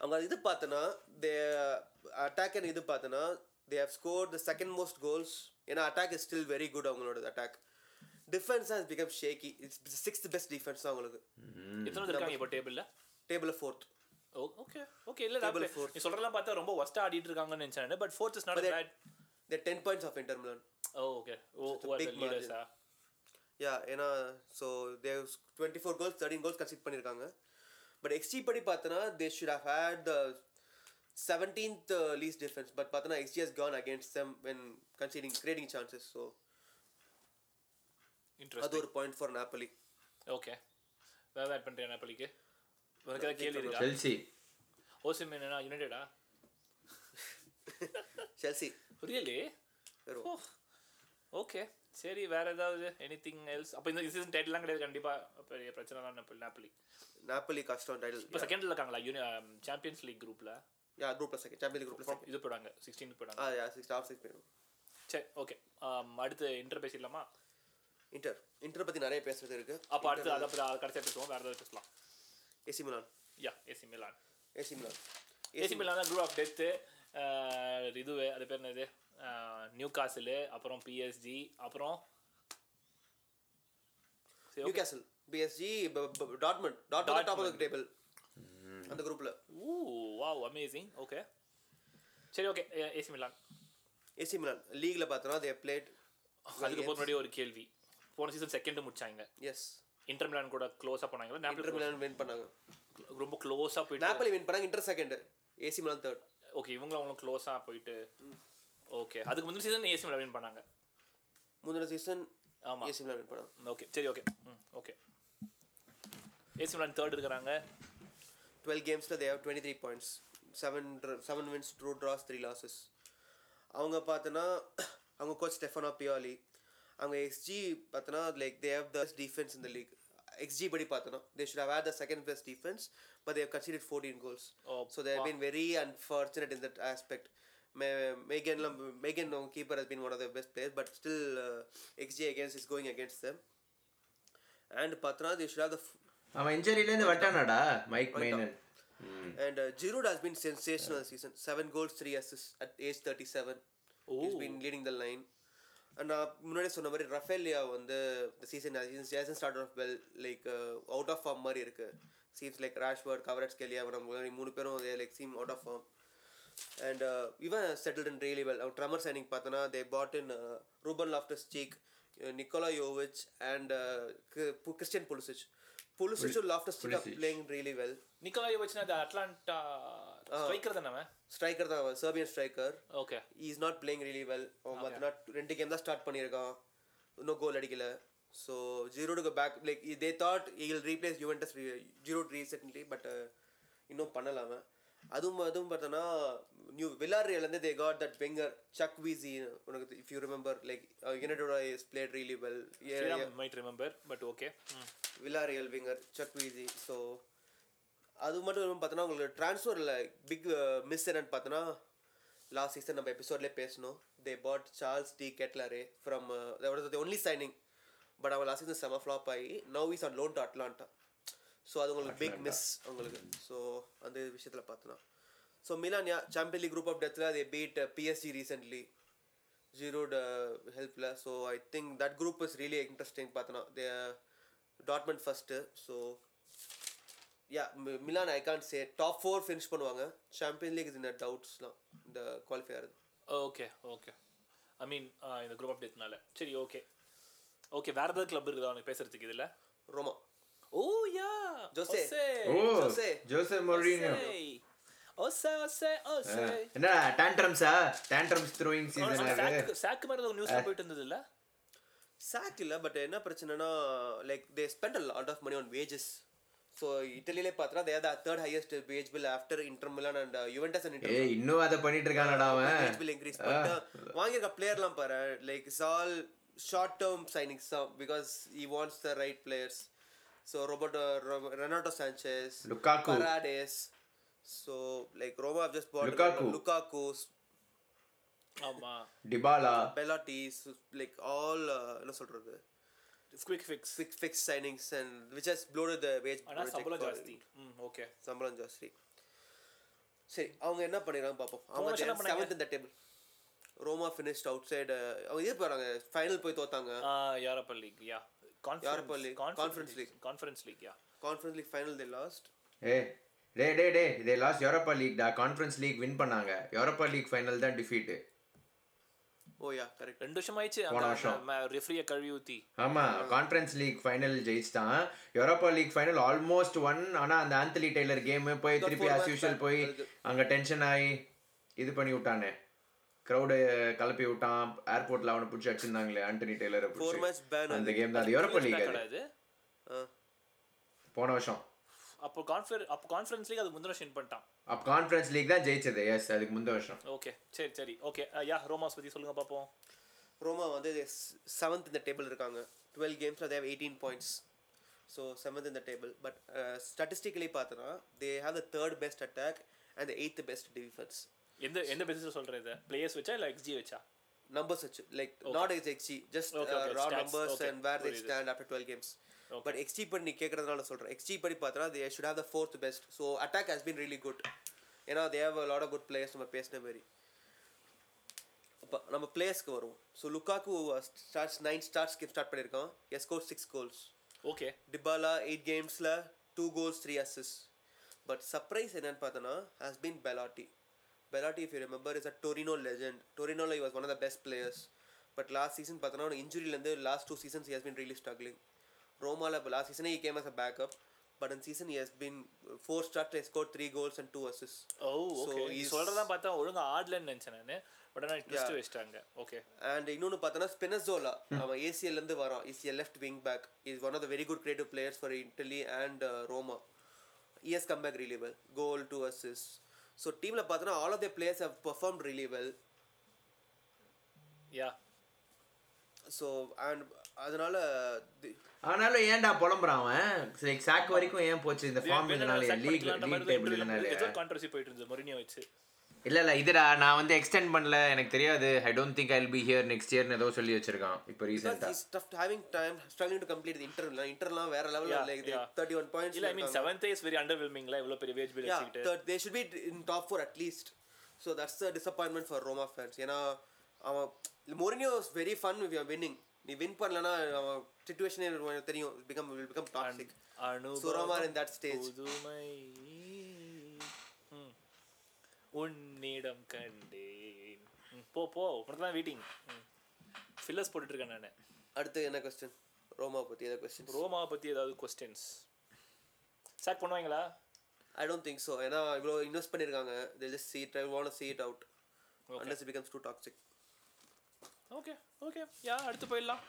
அவங்க இது பார்த்தோன்னா தே அட்டாக் இது பார்த்தோன்னா they have score the second most goals ஏன்னா attack is still very good அவங்களோட attack defence has become shaky it's sixth best defence தான் அவங்களுக்கு எத்தனை இருக்காங்க இப்போ டேபிளில் டேபிளில் ஃபோர்த் ஓகே ஓகே இல்லை Table நான் fourth. நீ சொல்கிறதெல்லாம் பார்த்தா ரொம்ப ஒஸ்ட்டாக ஆடிட்டு இருக்காங்கன்னு நினச்சேன். But fourth is not bad they ten points off Inter Milan oh okay oh big லீடர்ஸா யா ஏன்னா so they twenty four goals thirteen goals concede பண்ணியிருக்காங்க. பட் எக்ஸ்டி படி பார்த்தோன்னா they should have had the seventeenth least defence but பார்த்தோன்னா xG has gone against them when conceding creating chances so அது ஒரு point for Napoli okay வேறு add பண்ணுறேன் நாப்பலிக்கு உனக்கு ஏதாவது கேள்வி இருக்கா? செல்சி ஓசிம் என்னன்னா யுனைடெடா செல்சி ரியலி ஓகே சரி வேற ஏதாவது எனி திங் எல்ஸ் அப்போ இந்த சீசன் டைட்டிலாம் கிடையாது கண்டிப்பாக பெரிய பிரச்சனை தான் நாப்பலி நாப்பலி நாப்பலி கஷ்டம் டைட்டில் இப்போ செகண்டில் இருக்காங்களா? யூனி சாம்பியன்ஸ் லீக் குரூப்பில் யா குரூப்ல செகண்ட் சாம்பியன் குரூப்ல செகண்ட் இது போயிடாங்க சிக்ஸ்டீன் போயிடாங்க ஆ யா சிக்ஸ் டாப் சிக்ஸ் போயிடும். சரி ஓகே அடுத்து இன்டர் பேசிடலாமா இன்டர் இன்டர் பத்தி நிறைய பேசுறது இருக்கு. அப்போ அடுத்து அதை பற்றி கடைசியாக பேசுவோம். வேறு ஏதாவது பேசலாம். AC Milan yeah AC Milan AC Milan AC Milan தான் குரூப் ஆஃப் டெத்து இதுவே அது பேர் என்னது? நியூ காசிலு அப்புறம் பிஎஸ்ஜி அப்புறம் Newcastle PSG Dortmund Dortmund top of the table அந்த குரூப்ல ஊ வாவ் அமேசிங் ஓகே சரி okay AC Milan AC Milan லீக்ல பார்த்தோன்னா தே பிளேட் அதுக்கு முன்னாடி ஒரு கேள்வி. போன சீசன் செகண்ட் முடிச்சாங்க. எஸ் இன்டர் மிலான் கூட க்ளோஸாக போனாங்களா இன்டர் மிலான் வின் பண்ணாங்க. ரொம்ப க்ளோஸாக போயிட்டு. நாப்பலி வின் பண்ணாங்க Inter second AC Milan third okay இவங்களும் அவங்களும் க்ளோஸாக போயிட்டு. ஓகே அதுக்கு முந்தின சீசன் ஏசி மிலான் வின் பண்ணாங்க. முந்தின சீசன் ஆமாம் ஏசி மிலான் வின் பண்ணாங்க. ஓகே சரி ஓகே ம் ஓகே ஏசி மிலான் தேர்ட் இருக்கிறாங்க. Twelve கேம்ஸில் they have twenty three points seven seven wins two draws three losses அவங்க பார்த்தோன்னா அவங்க கோச் ஸ்டெஃபனோ பியாலி அவங்க எக்ஸ்ஜி பார்த்தோன்னா like they have the defence இந்த லீக் எக்ஸ்ஜி படி பார்த்தோன்னா they should have the second best defence but they've conceded fourteen goals so there been very unfortunate in that aspect மே மேகன்லாம் Maignan அவங்க keeper has been one of the best players but still xG against is going against them and பார்த்தோன்னா they should have the அவன் இன்ஜரியிலேருந்து வட்டானாடா Mike மைனன் And Giroud has been sensational this season. Seven goals, three assists at age 37. He's been leading the line. And நான் முன்னாடி சொன்ன மாதிரி ரஃபேலியா வந்து இந்த season season start off well like out of form மாதிரி இருக்கு. சீம்ஸ் லைக் ராஷ்வர்ட் கவரட்ஸ் கெலியா நம்ம மூணு பேரும் like seem out of form and இவன் செட்டில்ட் இன் ரியலி வெல் அவன் ட்ரமர் சைனிங் பார்த்தோன்னா they bought in Ruben Loftus Cheek Nikola Jovic and Christian Pulisic புலிசிச்சும் Loftus Cheek are playing really well நிக்கோலாய் வச்சுனா அது Atalanta striker தானே அவன்? Striker தான் Serbian striker okay is not playing really well அவன் பார்த்தீங்கன்னா ரெண்டு கேம் தான் ஸ்டார்ட் பண்ணியிருக்கான். இன்னும் கோல் அடிக்கல. So ஜீரோடுக்கு back like they thought he'll replace Juventus Giroud recently but இன்னும் பண்ணல அவன். அதுவும் அதுவும் பார்த்தோன்னா new வில்லாரியல்லேருந்து they got that winger Chukwueze உனக்கு if you remember like யுனைடோட is played really well might remember but okay Villarreal winger Chukwueze so அது மட்டும் பார்த்தோன்னா உங்களுக்கு ட்ரான்ஸ்ஃபரில் பிக் மிஸ் என்னன்னு பார்த்தோன்னா லாஸ்ட் சீசன் நம்ம எபிசோட்லேயே பேசணும் they bought Charles De Ketelaere from the only signing but அவன் லாஸ்ட் சீசன் செம ஃப்ளாப் ஆகி now is on loan to Atalanta so அது உங்களுக்கு பிக் மிஸ் உங்களுக்கு. ஸோ அந்த விஷயத்தில் பார்த்தோன்னா so Milan yeah champion league group of டெத்தில் they beat PSG recently ஜீரோட ஹெல்ப்பில் so I think that group is really interesting பார்த்தோன்னா they Dortmund first so yeah Milan I can say top four finish பண்ணுவாங்க. Champion league is இந்த டவுட்ஸ்லாம் இந்த qualifier okay okay I mean இந்த group அப்டேட்னால சரி okay okay வேற ஏதாவது club இருக்குதா? உனக்கு பேசுறதுக்கு இதுல? Roma. Oh yeah! Jose. Jose. Jose Mourinho. Jose. Jose Jose என்ன டேண்ட்ரம்ஸா டேண்ட்ரம்ஸ் த்ரோயிங் சீசன் சாக்கு சாக்கு மாதிரி ஒரு போயிட்டு இருந்தது இல்ல? சாக் இல்லை பட் என்ன பிரச்சனைனா like they spend a lot of money on wages so இட்டலியிலே பார்த்தா they the third highest bill after Inter Milan and Juventus and Inter இன்னும் அதை பண்ணிட்டு இருக்கானடா அவன். பில் இன்க்ரீஸ் பண்ணிட்டு வாங்கியிருக்க பிளேயர்லாம் பாரு like it's all short term signings தான் because he wants the right players so Roberto Renato Sanches Lukaku. Paredes so like Roma just bought Lukaku. Lukaku ஆமா. டிபாலா பெலாட்டிஸ் லைக் ஆல் என்ன சொல்றது? Quick fix fix signings and which has bloated the wage ஆனா சம்பளம் ஜாஸ்தி. ம் okay சம்பளம் ஜாஸ்தி. சரி அவங்க என்ன பண்ணிடுறாங்க பார்ப்போம் அவங்க? செவன்த் இந்த table Roma finished out side அவங்க இது போறாங்க ஃபைனல் போய் தோத்தாங்க. Europa League yeah Europa League, Conference League. Conference League yeah Conference League final they lost a day day day இதே லாஸ்ட் யூரோப்பா லீக் டா? கான்ஃபரன்ஸ் லீக் வின் பண்ணாங்க. Europa league final தான் defeat oh yeah correct ரெண்டு வருஷம் ஆயிடுச்சு போன வருஷம். ரெஃப்ரியை கழுவி ஊத்தி ஆமா conference league final ஜெயிச்சிட்டான். Europa League final almost won ஆனா அந்த ஆந்தலி டெய்லர் கேம் போய் திருப்பி ஆஸ் யூஷுவல். போய். அங்க டென்ஷன் ஆகி இது பண்ணி விட்டானே. க்ரௌடு கலப்பி விட்டான். ஏர்போர்ட்ல அவனை பிடிச்சி அடிச்சிருந்தாங்களே ஆண்டனி டெய்லரை அந்த கேம் தான். யூரோப்பா லீக் அது. அது போன வருஷம். அப்போ கான்ஃபர் அப்போ கான்ஃபரன்ஸ் லீக் அது முந்தின வருஷம் win பண்ணிட்டான். அப்ப கான்ஃபரன்ஸ் லீக் தான் ஜெயிச்சது. எஸ் அதுக்கு முந்த வருஷம். ஓகே சரி சரி. ஓகே யா ரோமாஸ் பத்தி சொல்லுங்க பாப்போம். ரோமா வந்து செவன்த் இந்த டேபிள் இருக்காங்க. Twelve கேம்ஸில் they've eighteen points so seventh இந்த டேபிள் பட் ஸ்டாட்டிஸ்டிக்கலி பார்த்தோன்னா they have the third best attack and eighth best defence எந்த எந்த பேசிஸ் சொல்ற இது பிளேயர்ஸ் வச்சா இல்ல எக்ஸ்ஜி வச்சா? Numbers வச்சு. Like not x xG just Okay, okay, raw stats, numbers and where they. Stand after twelve games. But xG நீ கேட்கறதுனால சொல்கிறேன் எக்ஸ்டி படி பார்த்தா they should have the fourth best so attack has been really good ஏன்னா they have lot of good players நம்ம பேசின மாதிரி. அப்போ நம்ம பிளேயர்ஸ்க்கு வருவோம். So Lukaku starts nine starts start பண்ணியிருக்கான். Yes goal six goals okay Dybala eight கேம்ஸில் two goals three அசிஸ் பட் சர்ப்ரைஸ் என்னன்னு பார்த்தோன்னா has been Belotti Belotti if you remember is a Torino legend டொரினோல was one of the best players but last season பார்த்தோன்னா அவன் இன்ஜுரியிலேருந்து last two seasons has been really struggling ரோமாவில் இப்போ last சீசனே came as a backup but இந்த season has been four start score three goals and two Aziz oh okay நீ சொல்றதா பார்த்தா ஒழுங்கா ஆடலன்னு நினைச்சேன் நானு. பட் ஆனா ட்விஸ்ட் வச்சிட்டாங்க. ஓகே அண்ட் இன்னொன்று பார்த்தோன்னா ஸ்பினசோலா அவன் ஏசிஎல்லேருந்து வரான். Is a left wing back is one of the very good creative players for Italy and Roma he's come back really well goal two Aziz so டீமில் பார்த்தோன்னா all of the players have perform really well yeah so and அதனால தி- ஆனாலும் ஏன்டா புலம்புறான் அவன் like chalk வரைக்கும் ஏன் போச்சு இந்த ஃபார்ம் இதனால லீக் லீக் டேபிள் இதனால கான்ட்ரவர்சி போயிட்டு இருந்தது மொரினியோ வச்சு இல்ல இல்ல இதுடா நான் வந்து எக்ஸ்டெண்ட் பண்ணல எனக்கு தெரியாது I don't think I will be here next இயர்னு ஏதோ சொல்லி வச்சிருக்கான் இப்போ ரீசெண்டா He's tough having time, struggling to complete the inter. Interலாம் வேற Yeah, like yeah. 31 points. இல்ல ஐ மீன் இருக்காங்க. செவன்த் இஸ் வெரி அண்டர் வெல்மிங்ல இவ்வளவு பெரிய wage bill they should be in top four at least. So that's the disappointment for Roma fans. ஏன்னா அவன் Mourinho is very fun if you're winning. நீ win பண்ணலனா சுச்சுவேஷனே தெரியும். Become toxic. So Roma are in that stage. புதுமை. உன்னிடம் கண்டேன். போ போ. உனக்கு தான் வெயிட்டிங் ஃபில்லர்ஸ் போட்டுட்டு இருக்கேன் நான். அடுத்து என்ன கொஸ்டின் ரோமா பத்தி ஏதாவது கொஸ்டின் ரோமாவை பத்தி ஏதாவது கொஸ்டின்ஸ் சாக் பண்ணுவாங்களா? ஐ டோன்ட் திங்க் ஸோ ஏன்னா இவ்வளோ இன்வெஸ்ட் பண்ணியிருக்காங்க they just see it I want to see it out. Unless okay okay yeah அடுத்து போயிடலாம்.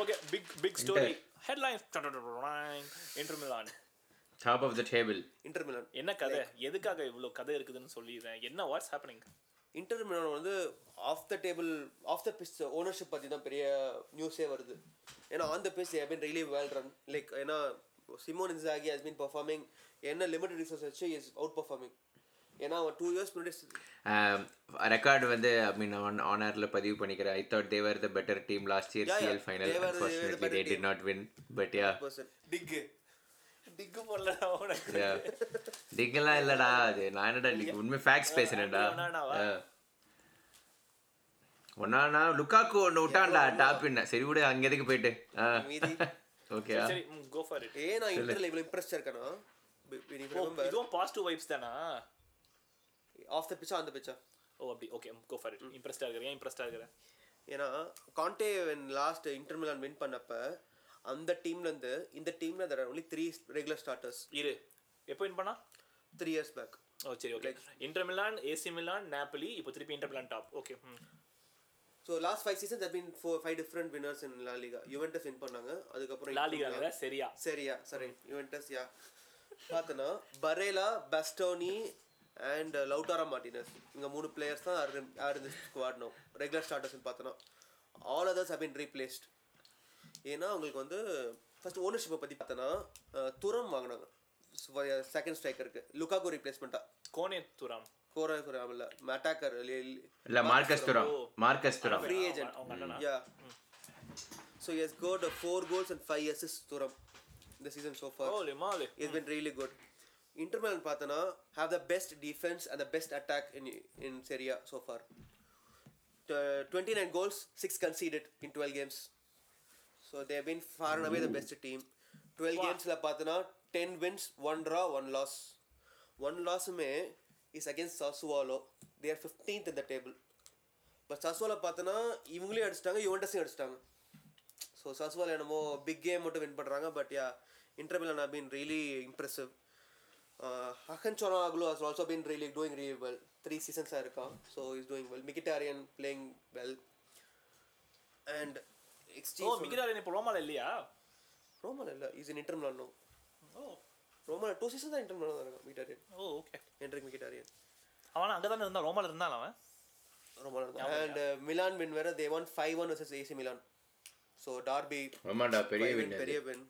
Okay big big story headlines Inter Milan top of the table Inter Milan என்ன கதை? எதுக்காக இவ்வளோ கதை இருக்குதுன்னு சொல்லிடுறேன். என்ன வாட்ஸ் ஹேப்பனிங் இன்டர் மிலான் வந்து off the table off the pitch ownership பற்றி தான் பெரிய நியூஸே வருது. ஏன்னா on the pitch have been really well run like ஏன்னா Simone Inzaghi has been performing என்ன லிமிடெட் ரிசோர்ஸ் வச்சு இஸ் அவுட் பர்ஃபார்மிங் ஏன்னா அவன் டூ இயர்ஸ் முன்னாடி ரெக்கார்டு வந்து ஐ மீன் ஆன் ஆனர்ல பதிவு பண்ணிக்கிறேன் I thought they were the better team last year. CL final unfortunately better they did not win but ya டிக்கு டிக்கு போடலடா உனக்கு யா டிங்கெல்லாம் இல்லடா அது நான் என்னடா டிக் உண்மை ஃபேக்ஸ் பேசுறேன்டா? ஒன்னானா லுக்காக்கு ஒன்று விட்டான்டா டாப் என்ன சரி விடு அங்க எதுக்கு போயிட்டு? ஓகே சரி கோ ஃபார் இட் ஏன் நான் இன்டர்ல இவ்வளோ இம்ப்ரெஸ்ட் இருக்கேன்னா இதுவும் பாசிட்டிவ் வைப்ஸ் தானா? ஆஃப் த பிச்சா அந்த பிச்சா ஓ அப்படி. ஓகே கோ ஃபார் இட் இம்ப்ரெஸ்டா இருக்கிறேன் ஏன் இம்ப்ரெஸ்டா இருக்கிறேன் ஏன்னா Conte when last Inter Milan win பண்ணப்ப அந்த டீம்ல இருந்து இந்த டீம்ல are only three regular starters இரு. எப்போ வின் பண்ணா? த்ரீ இயர்ஸ் பேக் ஓ சரி okay Inter Milan AC Milan Napoli இப்போ திருப்பி Inter Milan top okay so last five seasons have been four five different winners in La Liga Juventus win பண்ணாங்க. அதுக்கப்புறம் La Liga சரியா? சரியா சரி Juventus யா பார்த்தனா Barella பஸ்டோனி and Lautaro Martinus இங்க மூணு பிளேயர்ஸ் தான் ஆர் இந்த ஸ்குவாட் நோ ரெகுலர் ஸ்டார்டர்ஸ்னு பார்த்தோன்னா. All others have been replaced. ஏன்னா அவங்களுக்கு வந்து ஃபர்ஸ்ட் ஓனர்ஷிப்பை பற்றி பார்த்தோன்னா துரம் வாங்கினாங்க. செகண்ட் ஸ்ட்ரைக்கருக்கு லுக்காக்கு ரீப்ளேஸ்மெண்ட்டாக கோனே துராம். கோரா இல்லை. அட்டாக்கர் இல்ல Marcus Thuram. Marcus Thuram. Free agent yeah so he's got four goals and five assist Thuram. இந்த சீசன் so far. ஓ லிமாலு It's been really good. Inter Milan பார்த்தனா have the best defense and the best attack in in Serie A so far. T- 29 goals, 6 conceded in 12 games. So they have been far and away the best team. 12 Wow. games ல பார்த்தனா 10 wins, 1 draw, 1 loss. 1 loss மே is against Sassuolo. They are 15th in the table. But சஸ்வால பார்த்தனா இவங்களையும் அடிச்சிட்டாங்க யுவெண்டஸையும் அடிச்சிட்டாங்க so Sassuolo என்னமோ big game மட்டும் வின் பண்ணுறாங்க but yeah Inter Milan have been really impressive Hakan Calhanoglu has also been really doing really well. Three சீசன்ஸாக இருக்கான் so is doing well Mkhitaryan playing well and oh XT Mkhitaryan இப்போ ரோமால இல்லையா? ரோமல் இல்லை. Is in Inter Milan no oh. Rommel two season தான் Inter Milan தான் இருக்கான் மிகிட்டாரியன் ஓ okay Henrik மிகிட்டாரியன் அவன் அங்கே தானே இருந்தான்? ரோமால இருந்தான் அவன்? ரோமல் அண்ட் மிலான் வின் வேற they won five one versus AC Milan so derby ஆமாண்டா பெரிய வின் பெரிய வின்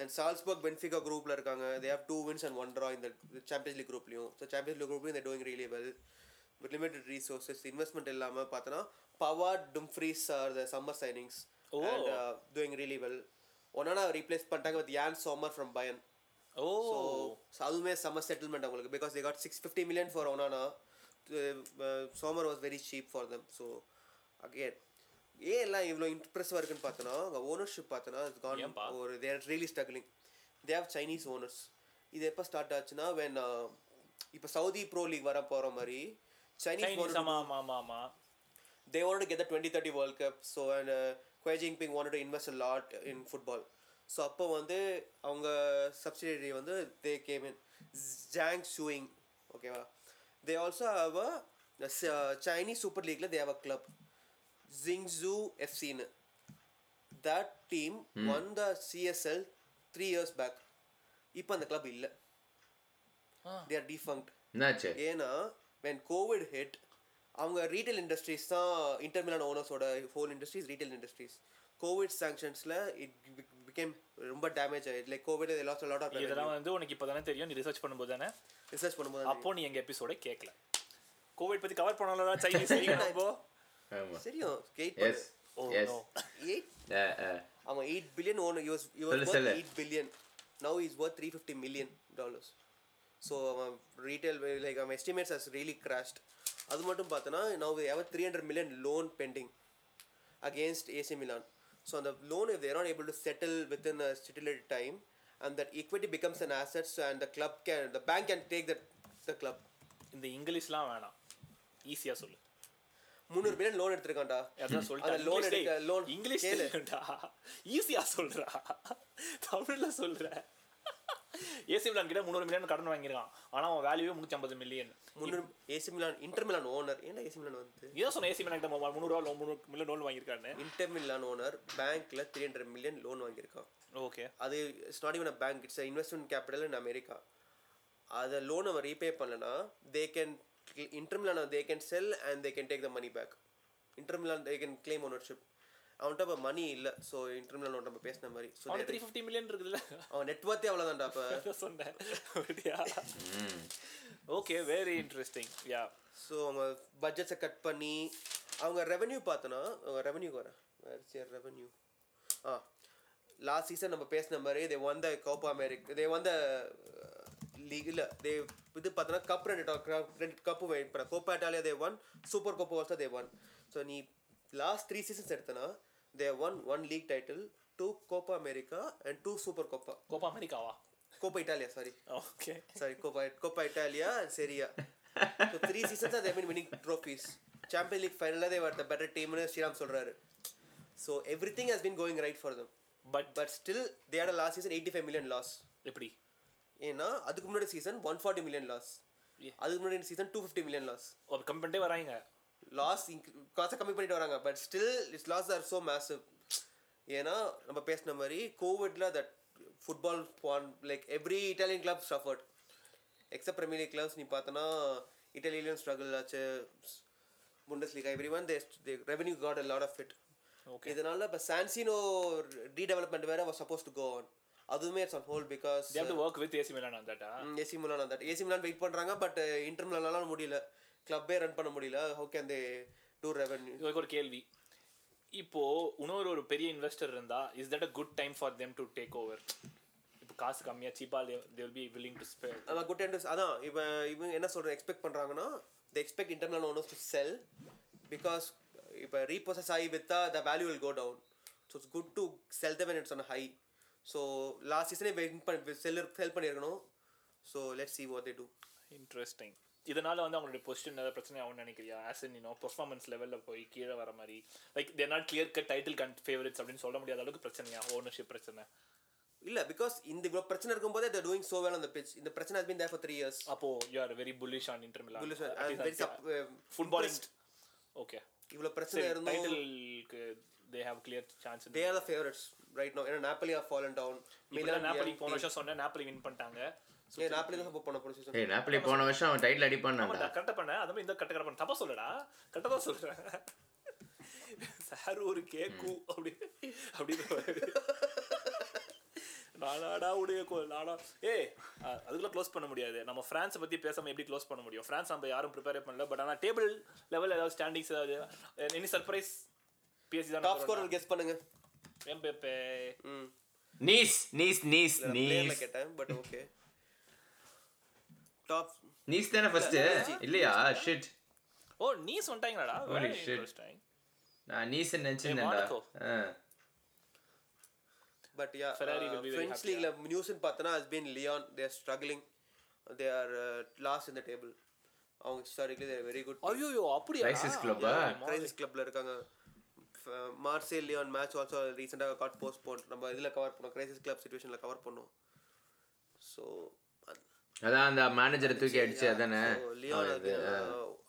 அண்ட் சால்ஸ்பர்க் பென்ஃபிகா குரூப்ல இருக்காங்க. They have two wins and one draw இந்த சாம்பியன்ஸ் லீக் குரூப்லையும் so champions league குரூப்லையும் they doing really well limited resources investment இல்லாமல் பார்த்தோன்னா Pavard Dumfries are the summer signings doing really well ஒன்னா replace பண்ணிட்டாங்க with Yann Sommer from Bayern oh. அதுவுமே summer settlement அவங்களுக்கு. Because they got six fifty million for Onana Sommer was very cheap for them so again ஏன் எல்லாம் இவ்வளோ இம்ப்ரெசிவாக இருக்குன்னு பார்த்தோன்னா அங்கே ஓனர்ஷிப் பார்த்தோன்னா இட்ஸ் கான்? ஒரு there really struggling they have Chinese owners இது எப்போ ஸ்டார்ட் ஆச்சுன்னா வென் இப்போ சவுதி ப்ரோ லீக் வர போகிற மாதிரி Chinese to get the 2030 World Cup. So and uh, Kwai Jinping wanted to invest a lot in football. So அப்போ வந்து அவங்க சப்சிடரி வந்து they came in Zhang showing ஓகேவா they also have a Chinese super லீக்ல they have a club Jiangsu எஃப்சின்னு that team won the CSL three years back இப்போ அந்த club இல்லை. They are defunct ஏன்னா when COVID hit அவங்க retail industries தான் Inter Milan ஓனர்ஸோட whole industries retail industries COVID சாங்ஷன்ஸில் it became ரொம்ப damage ஆயிடுது like COVID loss lot of இதெல்லாம் வந்து உனக்கு இப்போ தானே தெரியும் நீ ரிசர்ச் பண்ணும்போது தானே? ரிசர்ச் பண்ணும்போது அப்போ நீ எங்க எபிசோட கேட்கல கோவிட் பத்தி கவர் பண்ணலாம் சைனீஸ் இப்போ சரியும் eight yes yes no. Eight அவன் eight billion own use use சொல்லு, ஒர்த் சொல்லு. Eight billion now is worth three fifty million dollars so அவன் ரீட்டைல் லைக் அவன் எஸ்டிமேட்ஸ் ஹஸ் ரியலி கிராஷ்ட் அது மட்டும் பார்த்தோன்னா now ever three hundred million loan pending against AC Milan so அந்த loan if they're not able to settle within a stipulated time and that equity becomes an asset so and the club can the bank can take that the club. இந்த இங்கிலீஷ்லாம் வேணாம். ஈஸியா சொல்லு. முந்நூறு million loan எடுத்திருக்கான்டா. சொல்லிட்டேன். loan English எடுக்க- loan English கேளு. தெரியும்டா ஈஸியா சொல்றா. தமிழ்ல சொல்ற ஏசி மிலான் கிட்ட முந்நூறு மில்லியன் கடன் வாங்கியிருக்கான். ஆனா அவன் வேல்யூவே முன்னூத்தி ஐம்பது மில்லியன் முந்நூறு AC Milan Inter Milan owner ஏன்டா ஏசி மிலான் வந்து? இதான் சொன்ன ஏசி மிலான் கிட்ட முந்நூறுவா முந்நூறு மில்லியன் லோன் வாங்கியிருக்கான்னு. இன்டர் மிலான் ஓனர் பேங்க்ல த்ரீ ஹண்ட்ரட் மில்லியன் லோன் வாங்கியிருக்கான். ஓகே அது it's not a bank it's investment capital in America அதை லோன் அவன் ரீபே பண்ணலனா they can Inter Milan they can sell and they can take the money back Inter Milan they can claim ownership அவன்கிட்ட இப்போ மணி இல்லை. So inter Milan நம்ம பேசின மாதிரி. So three fifty million இருக்குதுல்ல. அவன் நெட்ஒர்த்தே அவ்வளோதான்டா அப்போ. அதான் சொன்னேன். Okay very interesting yeah so அவங்க பட்ஜெட்ஸை கட் பண்ணி அவங்க ரெவென்யூ பார்த்தோன்னா அவங்க ரெவென்யூ வரேன். ரெவென்யூ ஆ லாஸ்ட் சீசன் நம்ம பேசின மாதிரி தே வந்த கோப்பா அமெரிக் தே வந்த லீகில் தே இது பார்த்தோன்னா கப் ரெண்டு ரெண்டு கப்பு பண்ண Coppa Italia they won super Coppa also they won so நீ last three seasons எடுத்தனா they won one league title two Coppa America and two super Coppa Coppa அமெரிக்காவா Coppa Italia sorry okay sorry, Coppa, Coppa Italia and Serie A. so three seasons they've been winning trophies. Champions League final they were the better team னு ஸ்ரீராம் சொல்றாரு so everything has been going right for them but but still they had a last season 85 million loss எப்படி ஏன்னா அதுக்கு முன்னாடி season 140 million loss. Yeah. அதுக்கு முன்னாடி season 250 million loss. ஒரு கம்மி பண்ணிட்டே வராங்க. லாஸ் காசை கம்மி பண்ணிட்டு வராங்க. But still it's loss are so massive ஏன்னா நம்ம பேசின மாதிரி கோவிட்ல that football like every Italian club suffered except premier league clubs நீ பார்த்தனா இட்டாலியன் ஸ்ட்ரகிள் ஆச்சு. Bundesliga every one they revenue got a lot of it okay இதனால இப்போ சான்சினோ redevelopment வேற was supposed to go on. அதுவுமே it's on hold because they have to work with AC Milan on that ah? AC Milan அந்த AC Milan wait பண்றாங்க but Inter மிலானால முடியல. கிளப்பே run பண்ண முடியல. How can they do revenue இதுக்கு ஒரு கேள்வி. இப்போ இன்னொரு ஒரு பெரிய இன்வெஸ்டர் இருந்தா is that a good time for them to take over இப்போ காசு கம்மியா சீப்பா they will be willing to spend. அதான் குட் டைம் அதான் இவன் இவங்க என்ன சொல்ற எக்ஸ்பெக்ட் பண்றாங்கன்னா the expect internal owners to sell because இப்போ ரீப்ரோசஸ் ஆகி வித்தா the value will go down so it's good to sell them it's on high so last சீசனே wait பண்ணி செல் செல் பண்ணியிருக்கணும். So let see what they do interesting இதனால வந்து அவங்களுடைய position ஏதாவது பிரச்சனை ஆகும்னு நினைக்கிறியா? ஆஸ் இன் யூனோ பெர்ஃபார்மன்ஸ் லெவலில் போய் கீழே வர மாதிரி. Like they're not clear cut title gun favourites அப்படின்னு சொல்ல முடியாத அளவுக்கு பிரச்சனையா? ஓனர்ஷிப் பிரச்சனை. இல்ல பிகாஸ் இந்த இவ்வளோ பிரச்சனை இருக்கும்போதே doing so well on the pitch. இந்த பிரச்சனை been there for three years அப்போ you are very bullish on Inter Milan Bullish, I'm very sup- football impressed. Okay இவ்வளோ பிரச்சனை இருந்தும் டைட்டிலுக்கு they have clear chance they are the favorites right now. ஏன்னா Napoli have fallen down. Milan Napoli போன வருஷம் சொன்னேன் நாப்பலி win பண்ணிட்டாங்க. ஏ நாப்பலி தான் support பண்ண போன சீசன் நாப்பலி போன வருஷம் அவன் டைட்டில் அடிப்பான்டா கரெக்டாக பண்ணேன் அது மாதிரி இந்த கரெக்டாக பண்ண. தப்பா சொல்லடா. கரெக்டாக தான் சொல்றேன். சார் ஒரு கேக்கு அப்படி அப்படின்னு நானாடா உடைய கோ நானா அஹ், அதுக்குள்ள க்ளோஸ் பண்ண முடியாது. நம்ம ஃப்ரான்ஸை பத்தி பேசாம எப்படி க்ளோஸ் பண்ண முடியும்? ஃப்ரான்ஸ் நம்ம யாரும் ப்ரிப்பேர் பண்ணல. பட் ஆனா டேபிள் லெவல் ஏதாவது ஸ்டாண்டிங்ஸ் ஏதாவது எனி சர்ப்ரைஸ் பிஎஸ்சி தான் டாப் ஸ்கோரர் கெஸ் பண்ணுங்க. எம்பேப்பே ம். Nice Nice Nice Nice. கேட்டேன் பட் ஓகே டாப் நீஸ் தானே ஃபர்ஸ்ட் இல்லையா? Shit oh Nice வந்துட்டாங்களாடா? Very shit. Interesting நான் நீஸ் நினைச்சிருந்தேன்டா. பட் யா ஃப்ரெஞ்ச் லீக்ல நியூஸ் பார்த்தனா has been Lyon are struggling. They are uh, last in the table. அவங்க historically they are very good. ஐயோ அப்படியா? Club ஆ? Crisis கிளப்ல இருக்காங்க. மார்சே லியான் மேட்ச் ஆல்சோ ரீசெண்டாக காட் போஸ்ட்போன் நம்ம இதில் கவர் பண்ணோம். கிரைசிஸ் கிளப் சுச்சுவேஷனில் கவர் பண்ணோம். ஸோ அதான் அந்த மேனேஜரை தூக்கி அடிச்சு அதானே? லியான்.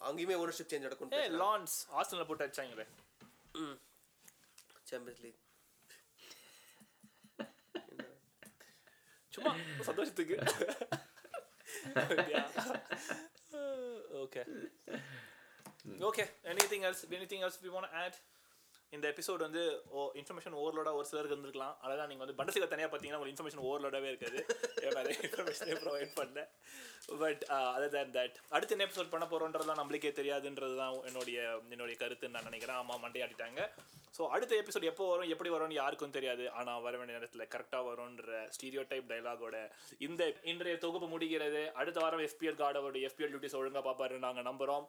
அங்கேயுமே ஓனர்ஷிப் சேஞ்ச் நடக்கும் லான்ஸ் ஆஸ்டன்ல போட்டு அடிச்சாங்களே. சாம்பியன்ஸ் லீக் சும்மா சந்தோஷத்துக்கு. Okay. Okay anything else anything else we want add இந்த எபிசோட் வந்து ஓ இன்ஃபர்மேஷன் ஓவர்லோடாக ஒரு சிலருக்கு இருந்திருக்கலாம். அதெல்லாம் நீங்கள் வந்து பண்டசில தனியாக பார்த்தீங்கன்னா ஒரு இன்ஃபர்மேஷன் ஓவர்லோடாகவே இருக்காது. ஏன்னா இன்ஃபர்மேஷனே ப்ரொவைட் பண்ணேன் பட் அதர் தேன் தட் அடுத்து என்ன எபிசோட் பண்ண போகிறோன்றதுலாம் நம்மளுக்கே தெரியாதுன்றது தான் என்னுடைய என்னுடைய கருத்துன்னு நான் நினைக்கிறேன். ஆமாம் மண்டையாட்டிட்டாங்க. ஸோ அடுத்த எபிசோட் எப்போ வரும் எப்படி வரும்னு யாருக்கும் தெரியாது. ஆனால் வர வேண்டிய நேரத்தில் கரெக்டாக வரும்ன்ற ஸ்டீரியோ டைப் டைலாகோட இந்த இன்றைய தொகுப்பு முடிகிறது. அடுத்த வாரம் எஃபிஎல் கார்டோட எஃபிஎல் டியூட்டிஸ் ஒழுங்காக பார்ப்பாரு நாங்கள் நம்புகிறோம்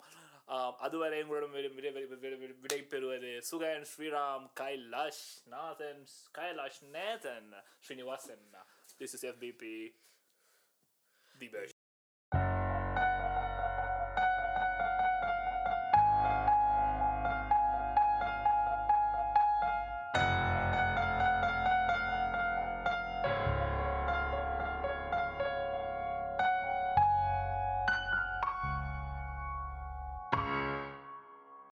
ஆஹ் அதுவரை எங்களுடன் விடை- விடை பெறுவது Sugan Sriram Kailash Nathan Kailash Nathan Srinivasan. This is FPB the best